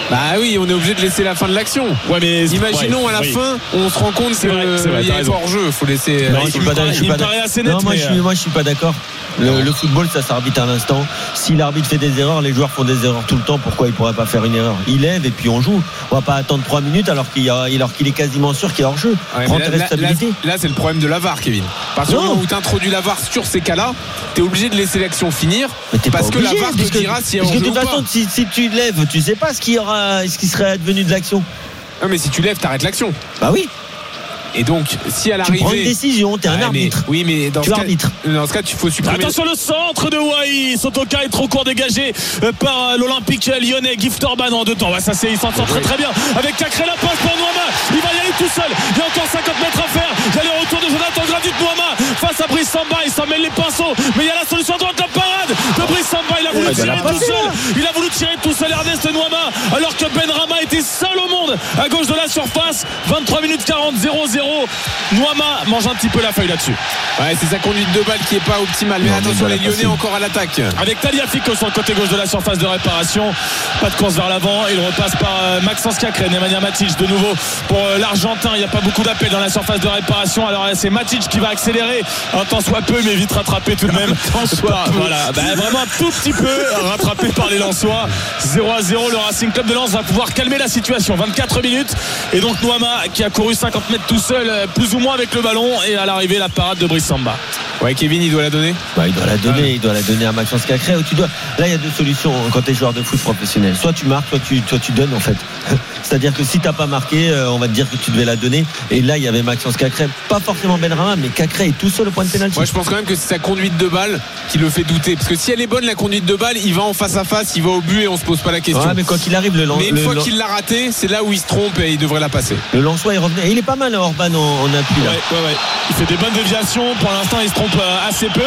Bah oui, on est obligé de laisser la fin de l'action. Ouais mais Imaginons ouais, à la oui. fin, on se rend compte qu'il y a hors jeu. Faut laisser. Non, je suis il pas me d'accord. paraît- je suis il pas me paraît d'accord. assez net, Non, moi, mais, je suis, moi, je suis pas d'accord. Le, le football, ça s'arbitre à l'instant. Si l'arbitre fait des erreurs, les joueurs font des erreurs tout le temps. Pourquoi il pourrait pas faire une erreur? Il lève et puis on joue. On va pas attendre 3 minutes alors qu'il y qu'il est quasiment sûr qu'il est hors jeu. Ouais, Prends mais tes là, là- responsabilités. là, c'est le problème de la VAR, Kevin. Parce que où tu introduis la VAR sur ces cas-là, tu es obligé de laisser l'action finir. Mais t'es Parce pas que la obligé, VAR te dira s'il y a parce que de ou toute façon, si, si tu lèves, tu sais pas ce qui aura, ce qui serait advenu de l'action? Non, mais si tu lèves, t'arrêtes l'action. Bah oui. Et donc, si à Tu prends une l'arrivée. décision. T'es un Ouais, mais- arbitre. oui, mais dans Tu ce cas, dans ce cas, tu faut supprimer. Attention le centre de Wai Sotoka est trop court dégagé euh, par euh, l'Olympique lyonnais Gift Orban en deux temps ouais, ça c'est il s'en sort très très bien avec Cacré la passe pour Noama il va y aller tout seul il y a encore 50 mètres à faire il y a le retour de Jonathan Gradit Noama face à Brice Samba il s'en mêle les pinceaux mais il y a la solution à droite la parade de Brice Samba il a voulu Ouais, bah, tirer tout seul il a voulu tirer tout seul Ernest Noama alors que Ben Rama était seul au monde à gauche de la surface Lens. 23 minutes 40, 0-0. Noama mange un petit peu la feuille là-dessus. Ouais, c'est sa conduite de balle qui est pas optimale. Mais Non, attention, les Lyonnais encore à l'attaque. Avec Taliafico sur le côté gauche de la surface de réparation. Pas de course vers l'avant. Il repasse par euh, Maxence Cacré, Nemanja Matic de nouveau pour euh, l'Argentin. Il n'y a pas beaucoup d'appels dans la surface de réparation. Alors euh, c'est Matic qui va accélérer un temps soit peu, mais vite rattrapé tout de même. Pas- Voilà, Bah, vraiment un tout petit peu rattrapé par les Lensois. 0 à 0. Le Racing Club de Lens va pouvoir calmer la situation. 24 minutes. Et donc Noama qui a couru 50 mètres tout seul, plus ou moins avec le ballon. Et à l'arrivée, la parade de Brice Samba. Ouais, Kevin, il doit la donner. Bah, il doit la donner, il doit la donner à Maxence Cacré. Ou tu dois... Là, il y a deux solutions quand tu es joueur de foot professionnel. Soit tu marques, soit tu, soit tu donnes en fait. C'est-à-dire que si t'as pas marqué, euh, on va te dire que tu devais la donner. Et là, il y avait Maxence Cacré, pas forcément Benrama, mais Cacré est tout seul au point de pénalty. Moi, je pense quand même que c'est sa conduite de balle qui le fait douter. Parce que si elle est bonne, la conduite de balle, il va en face à face, il va au but et on se pose pas la question. Ouais, mais quoi qu'il arrive, le, lan- Mais une le, fois qu'il l'a raté, c'est là où il se trompe et il devrait la passer. le. Et il est pas mal, Orban, en, en appui là. Ouais, ouais, ouais. Il fait des bonnes déviations. Pour l'instant, il se trompe euh, assez peu.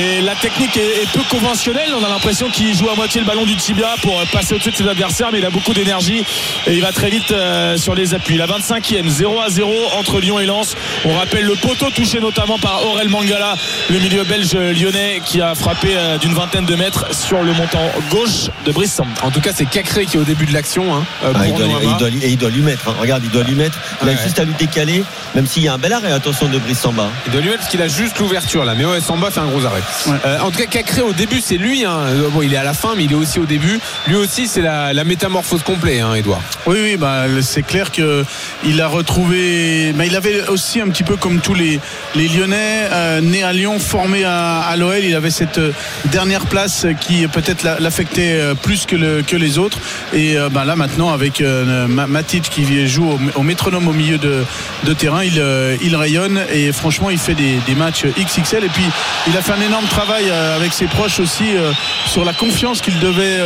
Et la technique est, est peu conventionnelle. On a l'impression qu'il joue à moitié le ballon du tibia pour euh, passer au-dessus de ses adversaires. Mais il a beaucoup d'énergie et il va très vite euh, sur les appuis. La 25e, 0 à 0 entre Lyon et Lens. On rappelle le poteau touché notamment par Aurel Mangala, le milieu belge lyonnais qui a frappé euh, d'une vingtaine de mètres sur le montant gauche de Brice Samba. En tout cas, c'est Cacré qui est au début de l'action. hein, Ah, il, pour doit, Noama. il doit- et il doit lui mettre. hein. Regarde, il doit lui mettre. Il a Ouais. juste à lui décaler, même s'il y a un bel arrêt. Attention de Brice Samba. Il doit lui mettre parce qu'il a juste l'ouverture là. Mais ouais, Samba fait un gros arrêt. Ouais. Euh, en tout cas, Cacré au début, c'est lui. hein. Euh, Bon, il est à la fin, mais il est aussi au début. Lui aussi, c'est la, la métamorphose complète, hein, Edouard. Oui, oui, bah, c'est clair que il a retrouvé. Mais il avait aussi un petit peu comme tous les, les Lyonnais, euh, né à Lyon, formé à, à l'OL. Il avait cette dernière place qui peut-être l'a- l'affectait plus que, le- que les autres. Et euh, bah, là, maintenant, avec euh, Ma- Matic qui joue au, au métronome au milieu de, de terrain, il, euh, il rayonne et franchement, il fait des, des matchs XXL. Et puis, il a fait un énorme travail euh, avec ses proches aussi euh, sur la confiance qu'il devait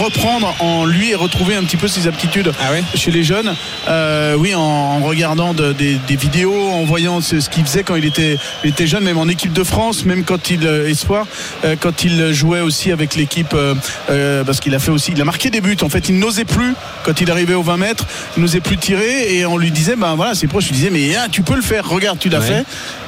reprendre en lui et retrouver un petit peu ses aptitudes Ah ouais chez les jeunes. Euh, oui, en, en regardant de- des, des vidéos, en voyant ce, ce qu'il faisait quand il était, il était jeune, même en équipe de France, même quand il espoir, quand il jouait aussi avec l'équipe, euh, parce qu'il a fait aussi, il a marqué des buts. En fait, il n'osait plus quand il arrivait aux 20 mètres, il n'osait plus tirer et on lui disait, ben voilà, ses proches lui disaient, mais ah, tu peux le faire, regarde, tu l'as Ouais. fait.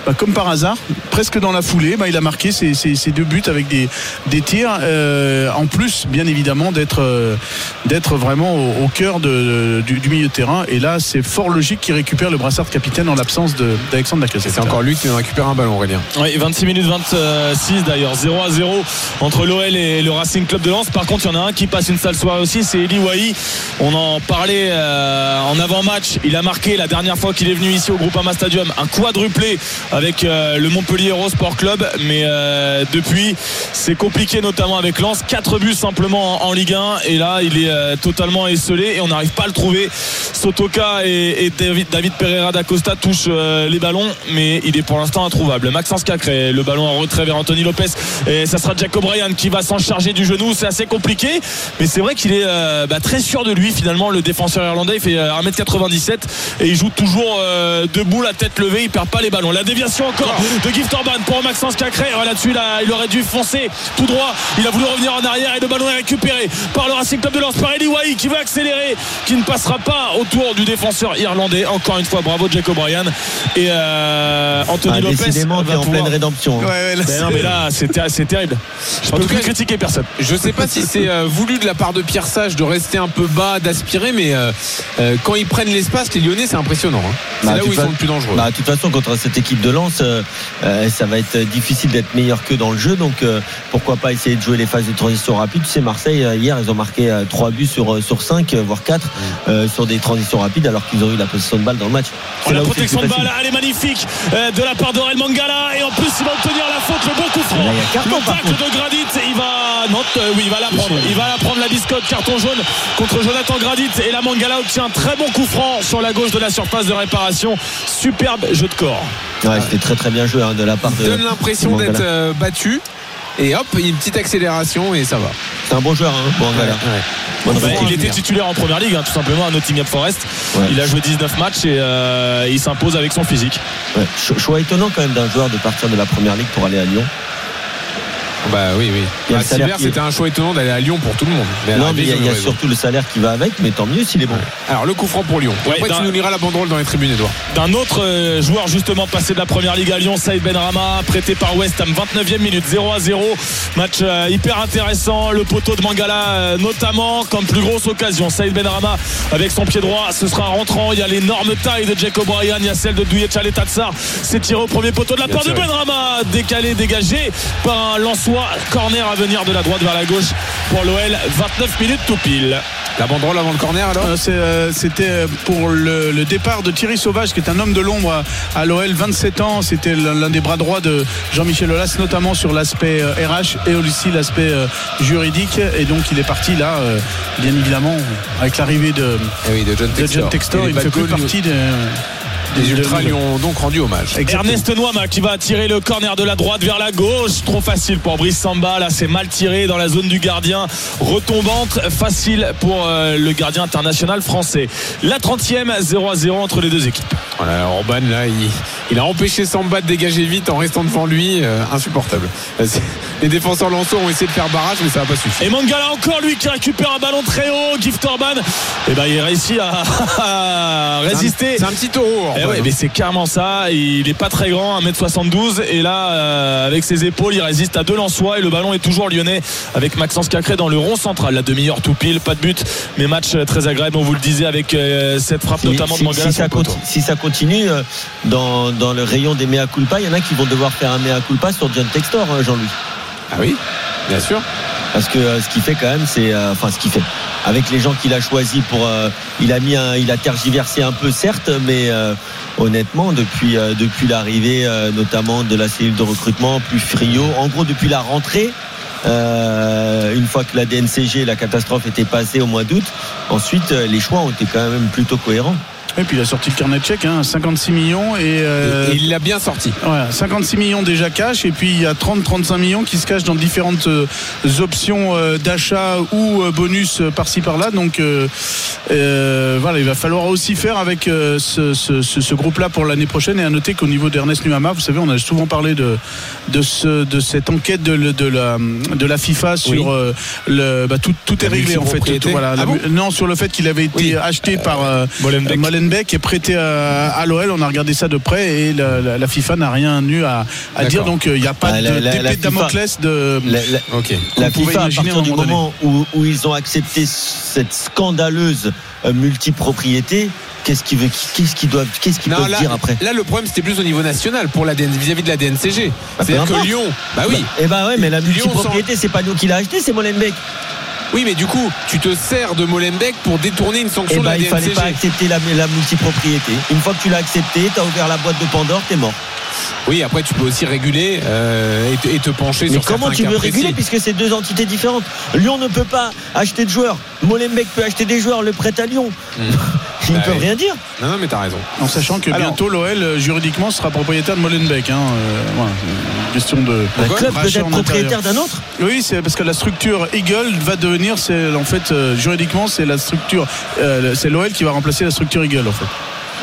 Bah, comme par hasard, presque dans la foulée, bah, il a marqué ses, ses- ses deux buts avec des, des tirs. euh, en plus, bien évidemment, d'être euh, d'être vraiment au, au cœur de- du, du milieu de terrain. Et là, c'est fort logique qu'il récupère le brassard de capitaine en l'absence de- d'Alexandre Lacazette. C'est encore lui qui récupère un ballon, Aurélien. Oui, 26 minutes 26 d'ailleurs, 0 à 0 entre l'OL et le Racing Club de Lens. Par contre, il y en a un qui passe une sale soirée aussi, c'est Eli Wahi. On en parlait euh, en avant-match. Il a marqué la dernière fois qu'il est venu ici au Groupama Stadium un quadruplé avec euh, le Montpellier Hero Sport Club. Mais euh, depuis, c'est compliqué, notamment avec Lens. 4 buts simplement en, Ligue 1. Et là, il est euh, totalement esselé et on n'arrive pas à le trouver. Sotoka et, David, Pereira d'Acosta touchent les ballons, mais il est pour l'instant introuvable. Maxence Cacré, le ballon en retrait vers Anthony Lopez. Et ça sera Jacob Ryan qui va s'en charger du genou. C'est assez compliqué, mais c'est vrai qu'il est bah, très sûr de lui finalement. Le défenseur irlandais, il fait euh, 1m97 et il joue toujours debout, la tête levée. Il perd pas les ballons. La déviation encore de Gift Orban pour Maxence Cacré. Là-dessus, là, il aurait dû foncer tout droit. Il a voulu revenir en arrière et le ballon est récupéré par le Racing Club de Lens par Eli Wahi qui veut accélérer, qui ne passera pas autour du défenseur irlandais. Encore une fois, bravo Jacob Ryan et euh, Anthony Ah, Lopez. décidément, va en pouvoir- pleine rédemption. hein. Ouais, ouais, là, Ben non, mais là, c'est ter- c'est terrible. Je peux tout plus cas, critiquer personne. Je sais pas si c'est euh, voulu de la part de Pierre Sage de rester un peu bas, d'aspirer, mais euh, euh, quand ils prennent l'espace, les Lyonnais, c'est impressionnant. hein. C'est Bah, là où toute ils sont fa- le plus dangereux. Bah, de toute façon, contre cette équipe de Lens, euh, euh, ça va être difficile d'être meilleur que dans le jeu. Donc, euh, pourquoi pas essayer de jouer les phases de transition rapide. Tu sais, Marseille, euh, hier, ils ont marqué euh, 3 buts sur, euh, sur 5, euh, voire 4, euh, sur des transitions rapides, alors qu'ils ont eu la possession de balle dans le match. Oh, la protection de balle, elle est magnifique euh, de la part d'Aurel Mangala et en plus il va obtenir la faute, le bon coup franc. Là, carton, le tacle de Gradit, il va non, euh, oui, il va la prendre. Il va la prendre la biscotte, carton jaune contre Jonathan Gradit et la Mangala obtient un très bon coup franc sur la gauche de la surface de réparation. Superbe jeu de corps. Ouais, c'était très très bien joué hein, de la part de. donne l'impression d'être euh, battu. Et hop, il y a une petite accélération et ça va. C'est un bon joueur, hein, Ouais, réponse. il était titulaire en première ligue, hein, tout simplement à Nottingham Forest. Ouais. Il a joué 19 matchs et euh, il s'impose avec son physique. Choix étonnant quand même d'un joueur de partir de la première ligue pour aller à Lyon. Bah oui, oui. Il y a Bah, le salaire qui- c'était un choix étonnant d'aller à Lyon pour tout le monde. Non, mais il y a, y surtout le salaire qui va avec, mais tant mieux s'il est bon. Alors le coup franc pour Lyon. Ouais, Après tu nous liras la banderole dans les tribunes, Edouard. d'un autre euh, joueur justement passé de la première ligue à Lyon, Saïd Benrama, prêté par West Ham, 29e minute, 0 à 0. Match euh, hyper intéressant. Le poteau de Mangala, euh, notamment, comme plus grosse occasion. Saïd Benrama avec son pied droit, ce sera rentrant. Il y a l'énorme taille de Jacob Bryan, il y a celle de Douye Tatsar. C'est tiré au premier poteau de la Bien part de. Benrama, décalé, dégagé par un Lançois. Corner à venir de la droite vers la gauche pour l'OL. 29 minutes tout pile. La banderole avant le corner alors Euh, euh, C'était pour le, le départ de Thierry Sauvage, qui est un homme de l'ombre à, à l'OL, 27 ans. C'était l'un des bras droits de Jean-Michel Aulas, notamment sur l'aspect euh, RH et aussi l'aspect euh, juridique. Et donc il est parti là, euh, bien évidemment, avec l'arrivée de, Eh oui, de John de Textor. John Il ne fait plus partie de- Les Ultras lui ont donc rendu hommage. Exactement. Ernest Noama qui va tirer le corner de la droite vers la gauche. Trop facile pour Brice Samba. Là, c'est mal tiré dans la zone du gardien. Retombante, facile pour euh, le gardien international français. La 30e, 0 à 0 entre les deux équipes. Voilà, Orban là, il, il a empêché Samba de dégager vite en restant devant lui. euh, insupportable. Les défenseurs lançaux ont essayé de faire barrage, mais ça n'a pas suffi. Et Mangala encore lui qui récupère un ballon très haut. Gift Orban, et ben, il réussit à, à résister. C'est un petit taureau. Eh ouais, mais c'est carrément ça. Il est pas très grand, 1m72. Et là, euh, avec ses épaules, il résiste à deux Lensois. Et le ballon est toujours lyonnais avec Maxence Cacré dans le rond central. La demi-heure tout pile, pas de but. Mais match euh, très agréable, on vous le disait, avec euh, cette frappe Si, notamment si- de Mangala si ça, le poteau. conti- si ça continue euh, dans, dans le rayon des mea culpa, il y en a qui vont devoir faire un mea culpa sur John Textor, hein, Jean-Louis. Ah oui, bien sûr. Parce que ce qu'il fait quand même, c'est enfin ce qu'il fait. Avec les gens qu'il a choisis pour, euh, il a mis, il a tergiversé un peu certes, mais euh, honnêtement depuis euh, depuis l'arrivée notamment de la cellule de recrutement, plus Frio, en gros depuis la rentrée. une fois que la DNCG, la catastrophe était passée au mois d'août, ensuite les choix ont été quand même plutôt cohérents. Et puis il a sorti le carnet de chèques, hein, 56 millions et, euh, Et il l'a bien sorti. Voilà, 56 millions déjà cash et puis il y a 30-35 millions qui se cachent dans différentes euh, options euh, d'achat ou euh, bonus par-ci par-là. Donc euh, euh, voilà, il va falloir aussi faire avec ce, ce- ce- groupe-là pour l'année prochaine. Et à noter qu'au niveau d'Ernest Nuama, vous savez, on a souvent parlé de, de, ce, de cette enquête de, la, de la FIFA sur le. bah, tout, tout est réglé en fait. Tout, voilà, Ah bon? Non, sur le fait qu'il avait été Oui. acheté par Molenbeek. Molenbeek et prêté à, à l'OL. On a regardé ça de près et la, la- la FIFA n'a rien eu à, à dire. Donc euh, il n'y a pas Ah, de la- la- d'épée la de Damoclès de. La- FIFA, à partir du moment où, où ils ont accepté cette scandaleuse euh, multipropriété, qu'est-ce qu'ils veulent, qu'est-ce qu'ils doivent, qu'est-ce qu'ils peuvent là, dire après? là, le problème c'était plus au niveau national pour la DN vis-à-vis de la DNCG. Bah, C'est-à-dire que. Lyon, bah oui, Eh ben ouais, mais la multipropriété, c'est pas nous qui l'a acheté, c'est Molenbeek. Oui, mais du coup, tu te sers de Molenbeek pour détourner une Eh sanction ben de il la fallait pas accepter la, la multipropriété. Une fois que tu l'as accepté, t'as ouvert la boîte de Pandore, t'es mort. Oui, après tu peux aussi réguler euh, et, te, et te pencher Mais sur comment tu veux réguler puisque c'est deux entités différentes? Lyon ne peut pas acheter de joueurs. Molenbeek peut acheter des joueurs, le prête à Lyon. Ils ne Bah peuvent oui. rien dire. Non, non, mais t'as raison. En sachant que Alors- bientôt l'OL euh, juridiquement sera propriétaire de Molenbeek. Hein, euh, voilà, question de. Un Pourquoi club peut être propriétaire d'un autre Oui, c'est parce que la structure Eagle va devenir, c'est en fait euh, juridiquement, c'est la structure, euh, c'est l'OL qui va remplacer la structure Eagle en fait.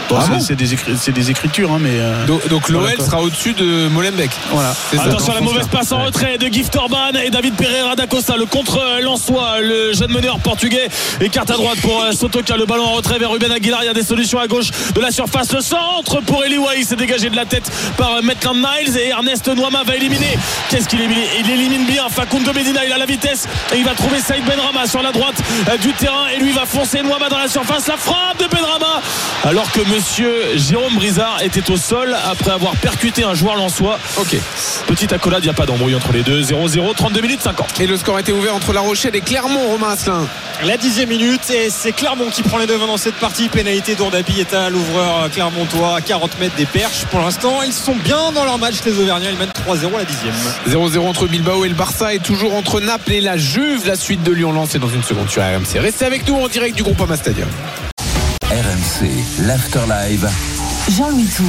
Bon, Ah c'est, des, écri- c'est des écritures, hein, mais. euh, Donc, donc l'OL Voilà, sera au-dessus de Molenbeek. voilà. Attention à la mauvaise passe en retrait de Gift Orban et David Pereira da Costa, le contre Lançois, le jeune meneur portugais. Écarte à droite pour euh, Sotoka, le ballon en retrait vers Ruben Aguilar, il y a des solutions à gauche de la surface, le centre pour Eli Wahi, c'est dégagé de la tête par euh, Maitland Niles et Ernest Noama va éliminer. Qu'est-ce qu'il élimine? Il élimine bien Facundo Medina, il a la vitesse et il va trouver Saïd Benrama sur la droite du terrain. Et lui va foncer Noama dans la surface, la frappe de Benrama alors que monsieur Jérôme Brizard était au sol après avoir percuté un joueur lançois. Ok. Petite accolade, il n'y a pas d'embrouille entre les deux. 0-0, 32 minutes 50. Et le score était ouvert entre La Rochelle et Clermont, Romain Asselin. La dixième minute et c'est Clermont qui prend les devants dans cette partie. Pénalité d'Ourdabi est à l'ouvreur clermontois à 40 mètres des perches. Pour l'instant, ils sont bien dans leur match, les Auvergnats. Ils mènent 3-0 à la dixième. 0-0 entre Bilbao et le Barça et toujours entre Naples et la Juve. La suite de Lyon lancée dans une seconde sur RMC. Restez avec nous en direct du Groupama Stadium. RMC, l'Afterlive. Jean-Louis Tour.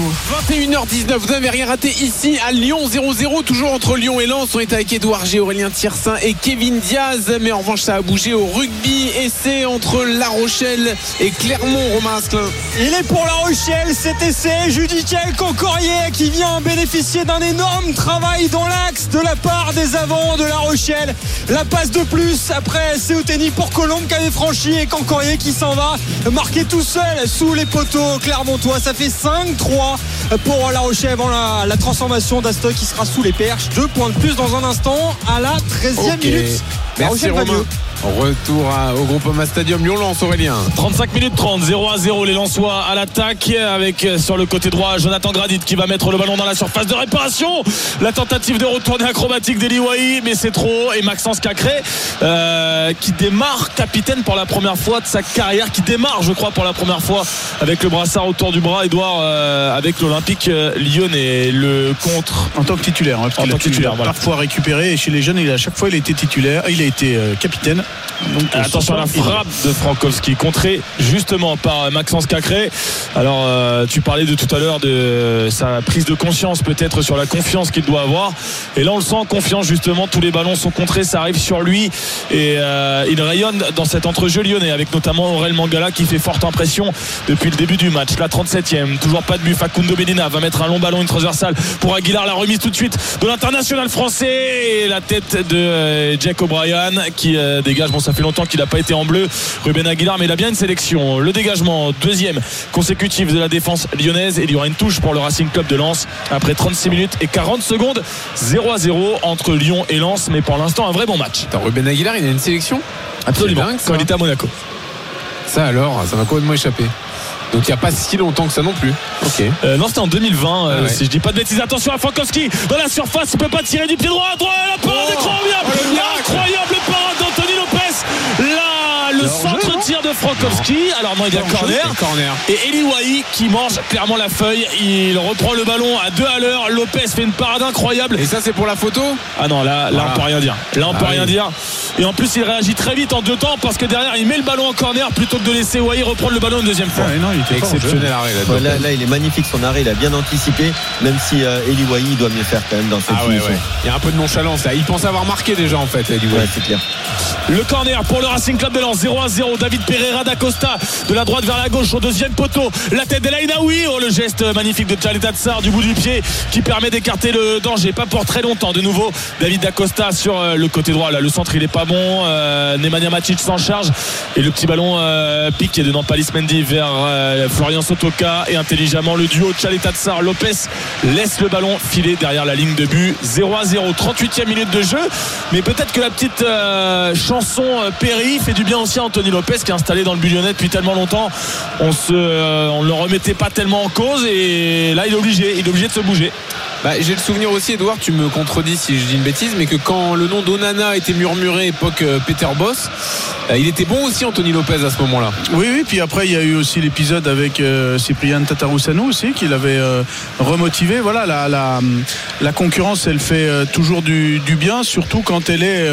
21h19, vous n'avez rien raté ici à Lyon 0-0, toujours entre Lyon et Lens. On est avec Edouard G, Aurélien Tiersin et Kevin Diaz. Mais en revanche, ça a bougé au rugby. Essai entre La Rochelle et Clermont, Romain Asselin. Il est pour La Rochelle, cet essai judiciaire Concorier qui vient bénéficier d'un énorme travail dans l'axe de la part des avants de La Rochelle. La passe de plus après Seouteni pour Colombe qui avait franchi et Concorier qui s'en va marquer tout seul sous les poteaux clermontois. Ça fait 5-3 pour La Rochelle avant la, la transformation d'Astock qui sera sous les perches. Deux points de plus dans un instant à la 13e Ok. minute. Merci Romain. Retour à- au Groupama Stadium Lyon-Lens, Aurélien. 35 minutes 30, 0 à 0 les Lensois à l'attaque avec euh, sur le côté droit Jonathan Gradit qui va mettre le ballon dans la surface de réparation. La tentative de retourner acrobatique d'Eli Wahi, mais c'est trop. Et Maxence Cacré euh, qui démarre capitaine pour la première fois de sa carrière, qui démarre je crois pour la première fois avec le brassard autour du bras, Edouard, euh, avec l'Olympique lyonnais. Le contre En tant que titulaire, hein, parce En tant que titulaire, voilà. parfois récupéré. Et chez les jeunes, il a, à chaque fois, il a été titulaire. Il a été euh, capitaine. Donc, euh, Attention à la frappe de Frankowski, contrée justement par Maxence Cacré. Alors, euh, tu parlais de tout à l'heure de sa prise de conscience, peut-être sur la confiance qu'il doit avoir. Et là, on le sent, confiance justement. Tous les ballons sont contrés, ça arrive sur lui. Et euh, il rayonne dans cet entrejeu lyonnais, avec notamment Aurel Mangala qui fait forte impression depuis le début du match. La 37e, toujours pas de but. Facundo Medina va mettre un long ballon, une transversale pour Aguilar. La remise tout de suite de l'international français. Et la tête de euh, Jack O'Brien qui euh, dégage. Bon, ça fait longtemps qu'il n'a pas été en bleu. Ruben Aguilar, mais il a bien une sélection. Le dégagement, deuxième consécutif de la défense lyonnaise. Et il y aura une touche pour le Racing Club de Lens après 36 minutes et 40 secondes. 0 à 0 entre Lyon et Lens. Mais pour l'instant, un vrai bon match. Attends, Ruben Aguilar, il a une sélection Absolument. Dingue. Quand il était à Monaco. Ça alors, ça m'a complètement échappé. Donc il n'y a pas si longtemps que ça non plus. Ok. Euh, non, c'était en 2020, euh, Ah ouais. si je dis pas de bêtises. Attention à Frankowski dans la surface, il peut pas tirer du pied droit. droit la parade Oh, incroyable, oh, incroyable parade. Là, le centre tir de Frankowski. Alors non, il y a corner. Et corner. Et Eli Wahi qui mange clairement la feuille. Il reprend le ballon à deux à l'heure. Lopez fait une parade incroyable. Et ça c'est pour la photo Ah non, là, là Voilà. on peut rien dire. Là, on Ah peut oui. rien dire. Et en plus, il réagit très vite en deux temps parce que derrière, il met le ballon en corner plutôt que de laisser Wahi reprendre le ballon une deuxième fois. Ah, non, il était Exceptionnel arrêt là. Ouais, là, là, il est magnifique son arrêt, il a bien anticipé, même si euh, Eli Wahi doit mieux faire quand même dans cette Ah ouais, finition. ouais. Il y a un peu de nonchalance là. Il pense avoir marqué déjà en fait. White. c'est clair. Le corner pour le Racing Club de Lens 0 à 0 David Pereira d'Acosta de la droite vers la gauche au deuxième poteau. La tête d'Elaïnaoui oh, le geste magnifique de Tchaleta Tsar du bout du pied qui permet d'écarter le danger. Pas pour très longtemps de nouveau. David d'Acosta sur euh, le côté droit là. Le centre il est pas bon. Euh, Matic s'en charge. Et le petit ballon euh, pique de Nampalis Mendy vers euh, Florian Sotoka. Et intelligemment le duo Tchaleta Tsar Lopez laisse le ballon filer derrière la ligne de but. 0 à 0 38e minute de jeu. Mais peut-être que la petite euh, chanson Perry fait du bien aussi à Anthony Lopez installé dans le lyonnais depuis tellement longtemps on se euh, on le remettait pas tellement en cause et là il est obligé il est obligé de se bouger Bah, J'ai le souvenir aussi, Edouard, tu me contredis si je dis une bêtise, mais que quand le nom d'Onana était murmuré époque euh, Peter Boss, euh, il était bon aussi Anthony Lopez à ce moment-là. Oui, oui, puis après il y a eu aussi l'épisode avec euh, Cyprien Tatarusanu aussi qui l'avait euh, remotivé. Voilà, la, concurrence elle fait toujours du, bien, surtout quand elle est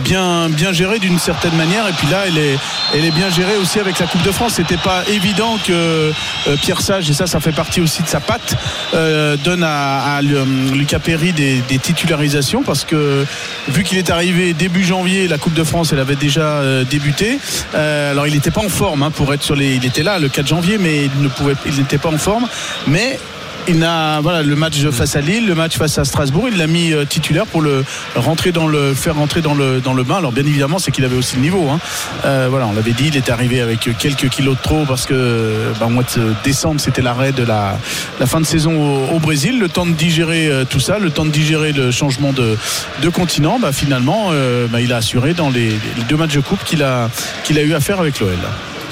bien, bien gérée d'une certaine manière. Et puis là, elle est, elle est bien gérée aussi avec la Coupe de France. C'était pas évident que Pierre Sage, et ça, ça fait partie aussi de sa patte, donne à Lu- Lucas Perry des, des titularisations parce que vu qu'il est arrivé début janvier, la Coupe de France, elle avait déjà euh, débuté. Euh, alors il n'était pas en forme hein, pour être sur les. Il était là le 4 janvier, mais il ne pouvait, il n'était pas en forme. Mais il n'a voilà le match face à Lille, le match face à Strasbourg, il l'a mis euh, titulaire pour le rentrer dans le faire rentrer dans le dans le bain. Alors bien évidemment, c'est qu'il avait aussi le niveau. hein. Euh, voilà, on l'avait dit, il est arrivé avec quelques kilos de trop parce que bah, au mois de décembre, c'était l'arrêt de la, fin de saison au, Brésil, le temps de digérer euh, tout ça, le temps de digérer le changement de, de continent. Bah, finalement, bah, il a assuré dans les, les deux matchs de coupe qu'il a qu'il a eu à faire avec l'OL.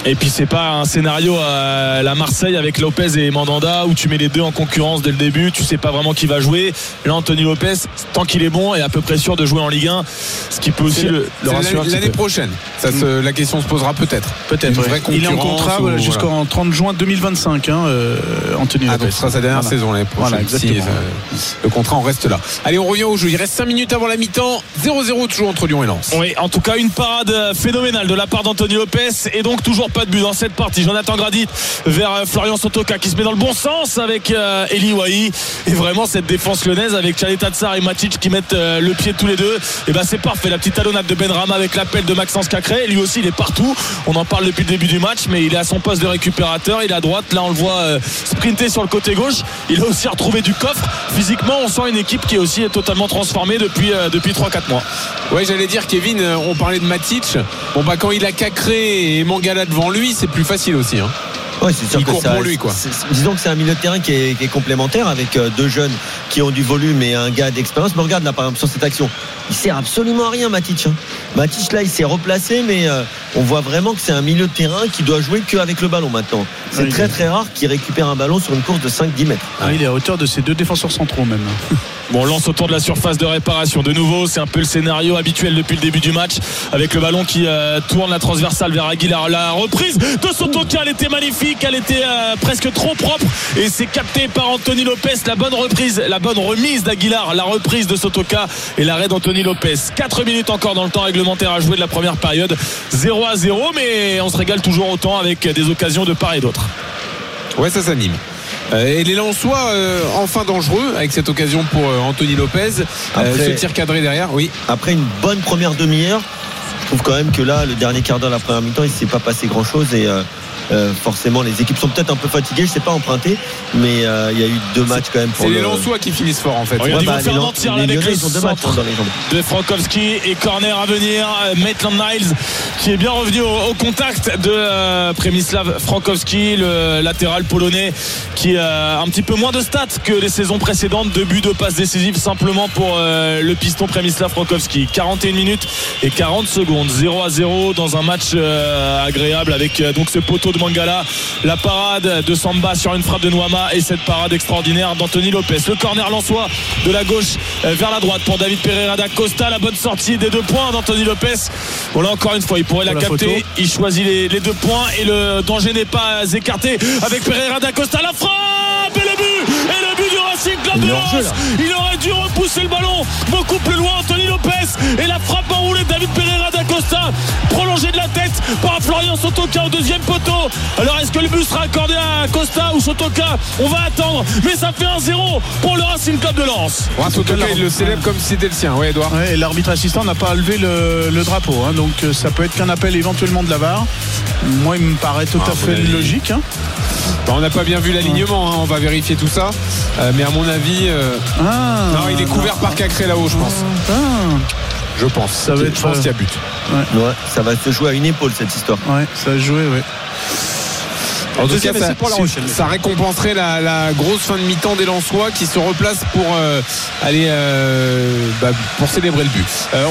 Et puis c'est pas un scénario à la Marseille avec Lopez et Mandanda où tu mets les deux en concurrence dès le début, tu sais pas vraiment qui va jouer. Là Anthony Lopez, tant qu'il est bon, est à peu près sûr de jouer en Ligue 1, ce qui peut aussi le, rassurer l'année prochaine. Ça se- la question se posera peut-être. Peut-être. Ouais. Il est en contrat ou- voilà, voilà. jusqu'en 30 juin 2025, hein, euh, Anthony Ah, Lopez. donc ce sera sa dernière Voilà. saison l'année prochaine. Voilà, Si, exactement. ça- le contrat en reste là. Allez, on revient au jeu. Il reste 5 minutes avant la mi-temps. 0-0 toujours entre Lyon et Lens. Oui, en tout cas une parade phénoménale de la part d'Anthony Lopez et donc toujours pas pas de but dans cette partie. Jonathan Gradit vers euh, Florian Sotoka qui se met dans le bon sens avec euh, Eli Wahi. Et vraiment, cette défense lyonnaise avec Chalet Tatsar et Matic qui mettent euh, le pied tous les deux. Et ben c'est parfait. La petite talonnade de Benrama avec l'appel de Maxence Cacré. Lui aussi, il est partout. On en parle depuis le début du match, mais il est à son poste de récupérateur. Il est à droite. Là, on le voit sprinter sur le côté gauche. Il a aussi retrouvé du coffre. Physiquement, on sent une équipe qui est aussi totalement transformée depuis, depuis 3-4 mois. Ouais, j'allais dire, Kevin, on parlait de Matic. Bon, bah, quand il a Cacré et Mangala devant lui, c'est plus facile aussi. Hein. Ouais, c'est sûr Il que court ça- pour lui, quoi. c'est- c'est- disons que c'est un milieu de terrain qui est, qui est complémentaire avec euh, deux jeunes qui ont du volume et un gars d'expérience. Mais regarde là, par exemple, sur cette action, il sert absolument à rien, Matic. hein. Matic là, il s'est replacé, mais euh, on voit vraiment que c'est un milieu de terrain qui doit jouer qu'avec le ballon maintenant. C'est très est- très rare qu'il récupère un ballon sur une course de 5-10 mètres. Ah, il est à hauteur de ses deux défenseurs centraux même. Bon, on lance autour de la surface de réparation. De nouveau, c'est un peu le scénario habituel depuis le début du match. Avec le ballon qui euh, tourne la transversale vers Aguilar. La reprise de Sotoka, elle était magnifique. Elle était euh, presque trop propre. Et c'est capté par Anthony Lopez. La bonne reprise, la bonne remise d'Aguilar. La reprise de Sotoka et l'arrêt d'Anthony Lopez. 4 minutes encore dans le temps réglementaire à jouer de la première période. 0 à 0. Mais on se régale toujours autant avec des occasions de part et d'autre. Ouais, ça s'anime. Euh, et les Lensois, euh, enfin dangereux avec cette occasion pour euh, Anthony Lopez. Après- ce tir cadré derrière, oui. Après une bonne première demi-heure, je trouve quand même que là, le dernier quart d'heure la première mi-temps, il ne s'est pas passé grand-chose et euh, forcément les équipes sont peut-être un peu fatiguées, je ne sais pas emprunter, mais euh, il y a eu deux matchs quand même pour C'est les le- Lensois qui finissent fort en fait. Ils vont bah, faire les, mentir les avec Lyonnais, le ils ont deux matchs centre. dans les jambes. de Frankowski et corner à venir euh, Maitland Niles qui est bien revenu au, au contact de euh, Przemysław Frankowski le latéral polonais qui a un petit peu moins de stats que les saisons précédentes deux buts de passes décisives simplement pour euh, le piston Przemysław Frankowski 41 minutes et 40 secondes 0 à 0 dans un match euh, agréable avec euh, donc ce poteau de Mangala. La parade de Samba sur une frappe de Noama et cette parade extraordinaire d'Anthony Lopez. Le corner lançois de la gauche euh, vers la droite pour David Pereira da Costa. La bonne sortie des deux points d'Anthony Lopez. Bon là encore une fois il pourrait la capter photo. il choisit les, les deux points et le danger n'est pas écarté avec Pereira da Costa. La frappe et le but Racing Club de Lens il aurait dû repousser le ballon beaucoup plus loin Anthony Lopez et la frappe enroulée de David Pereira da Costa prolongée de la tête par Florian Sotoka au deuxième poteau alors est-ce que le but sera accordé à Costa ou Sotoka? On va attendre mais ça fait 1-0 pour le Racing Club de Lens Ouais, Sotoka, il le célèbre comme si c'était le sien. Ouais, Edouard. Ouais, et l'arbitre assistant n'a pas levé le, le drapeau, hein, donc euh, ça peut être qu'un appel éventuellement de la VAR. Moi, il me paraît tout Ah, à fait logique. hein. Bah, on n'a pas bien vu l'alignement, hein, on va vérifier tout ça. Euh, mais à mon avis, euh, Ah, non, il est couvert par Cacré là-haut, je pense. Ah, Je pense. Ça va Je être, pense euh, qu'il y a but. Ouais, ça va se jouer à une épaule cette histoire. ouais, ça a joué, ouais. En tout cas, Deuxième ça, essai pour La Rochelle. ça récompenserait la, la grosse fin de mi-temps des Lensois qui se replacent pour euh, aller euh, bah, pour célébrer le but. Euh,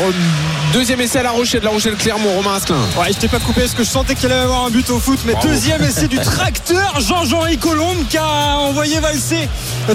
deuxième essai à La Rochelle, La Rochelle Clermont, Romain Asselin. Ouais, je t'ai pas coupé parce que je sentais qu'il allait y avoir un but au foot. Mais deuxième essai du tracteur, Jean-Jean Colombe qui a envoyé valser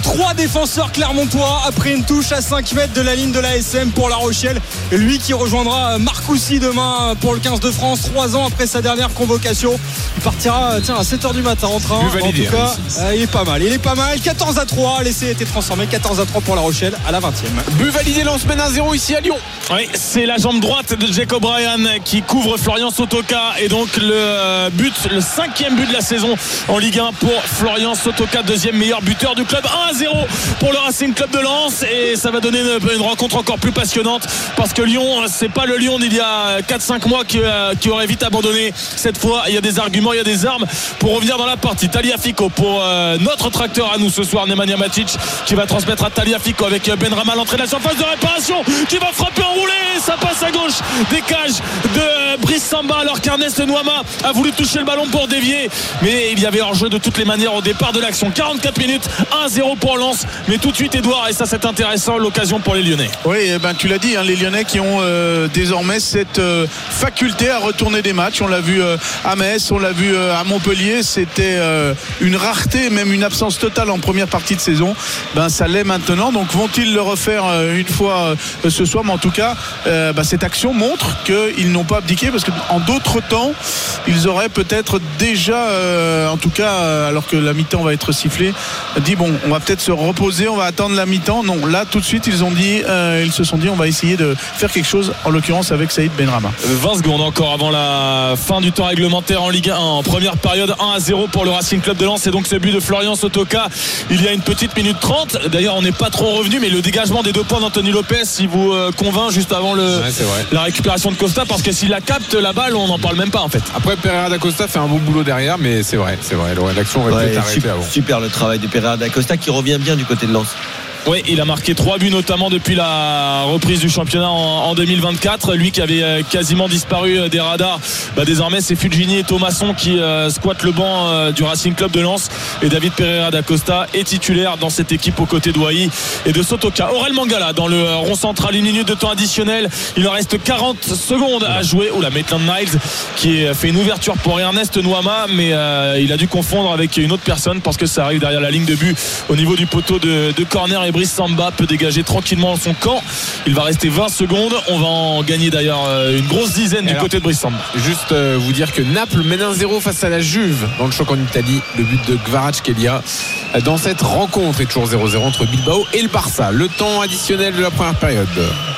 trois défenseurs clermontois après une touche à 5 mètres de la ligne de la SM pour La Rochelle. Et lui qui rejoindra Marcoussi demain pour le 15 de France, trois ans après sa dernière convocation. Il partira tiens, à 7h du matin en train. But validé, en tout cas, hein, euh, il est pas mal. Il est pas mal. 14 à 3. L'essai a été transformé. 14 à 3 pour La Rochelle à la 20e. But validé, lance mène 1-0 ici à Lyon. Oui, c'est la jambe droite de Jacob Ryan qui couvre Florian Sotoka et donc le euh, but, le cinquième but de la saison en Ligue 1 pour Florian Sotoka, deuxième meilleur buteur du club. 1 à 0 pour le Racing Club de Lens et ça va donner une, une rencontre encore plus passionnante parce que Lyon, c'est pas le Lyon d'il y a 4-5 mois qui, euh, qui aurait vite abandonné. Cette fois, il y a des arguments, il y a des armes pour revenir dans la partie. Taliafico pour euh, notre tracteur à nous ce soir, Nemanja Matic qui va transmettre à Taliafico avec euh, Benrama l'entrée de la surface de réparation qui va frapper enroulé ça passe à gauche des cages de euh, Brice Samba alors qu'Ernest Nouama a voulu toucher le ballon pour dévier mais il y avait hors-jeu de toutes les manières au départ de l'action 44 minutes 1-0 pour Lens mais tout de suite Edouard et ça c'est intéressant l'occasion pour les Lyonnais Oui, eh ben, tu l'as dit, hein, les Lyonnais qui ont désormais cette faculté à retourner des matchs. On l'a vu à Metz, on l'a vu à Montpellier. C'était euh, une rareté, même une absence totale en première partie de saison. Ben, ça l'est maintenant. Donc, vont-ils le refaire euh, une fois euh, ce soir? Mais en tout cas, ben, cette action montre qu'ils n'ont pas abdiqué parce qu'en d'autres temps, ils auraient peut-être déjà, en tout cas, alors que la mi-temps va être sifflée, dit bon, on va peut-être se reposer, on va attendre la mi-temps. Non, là tout de suite, ils ont dit, ils se sont dit, on va essayer de faire quelque chose, en l'occurrence avec Saïd Benrama. 20 secondes encore avant la fin du temps réglementaire en Ligue 1 en première période 1 à 0 pour le Racing Club de Lens et donc ce but de Florian Sotoka il y a une petite minute 30 d'ailleurs on n'est pas trop revenu mais le dégagement des deux points d'Anthony Lopez il vous euh, convainc juste avant le, Ouais, la récupération de Costa parce que s'il la capte la balle on n'en parle même pas en fait Après, Pereira da Costa fait un bon boulot derrière, mais c'est vrai, c'est vrai. L'action aurait pu Ouais, être arrêtée super, avant. super le travail de Pereira da Costa qui revient bien du côté de Lens. Oui, il a marqué trois buts notamment depuis la reprise du championnat en, en 2024. Lui qui avait euh, quasiment disparu euh, des radars, bah, désormais c'est Fugini et Thomasson qui euh, squattent le banc du Racing Club de Lens. Et David Pereira da Costa est titulaire dans cette équipe aux côtés de Wai et de Sotoka. Aurel Mangala dans le rond central, une minute de temps additionnel. Il en reste 40 secondes à jouer. Ou la Maitland Niles qui fait une ouverture pour Ernest Nouama, mais il a dû confondre avec une autre personne parce que ça arrive derrière la ligne de but au niveau du poteau de, corner Brice Samba peut dégager tranquillement son camp. Il va rester 20 secondes. On va en gagner d'ailleurs euh, une grosse dizaine du Alors, côté de Brice Samba. Juste euh, vous dire que Naples mène 1-0 face à la Juve dans le choc en Italie. Le but de Kvaratskhelia euh, dans cette rencontre est toujours 0-0 entre Bilbao et le Barça. Le temps additionnel de la première période.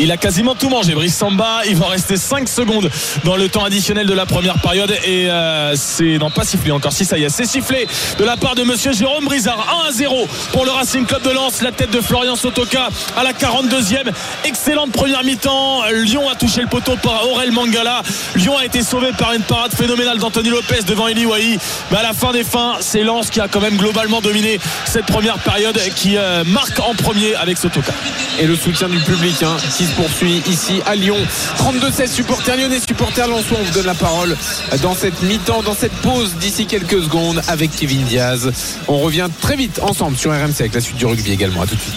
Il a quasiment tout mangé. Brice Samba, il va rester 5 secondes dans le temps additionnel de la première période. Et euh, c'est non pas sifflé encore. Si ça y est, c'est sifflé de la part de Monsieur Jérôme Brizard. 1 à 0 pour le Racing Club de Lens. La tête de Florian Sotoka à la 42e. Excellente première mi-temps. Lyon a touché le poteau par Aurel Mangala. Lyon a été sauvé par une parade phénoménale d'Anthony Lopez devant Eli Wahi. Mais à la fin des fins, c'est Lens qui a quand même globalement dominé cette première période qui euh, marque en premier avec Sotoka. Et le soutien du public hein, qui se poursuit ici à Lyon. 32-16 supporters lyonnais, supporters lensois. On vous donne la parole dans cette mi-temps, dans cette pause d'ici quelques secondes avec Kevin Diaz. On revient très vite ensemble sur RMC avec la suite du rugby également. À tout de suite.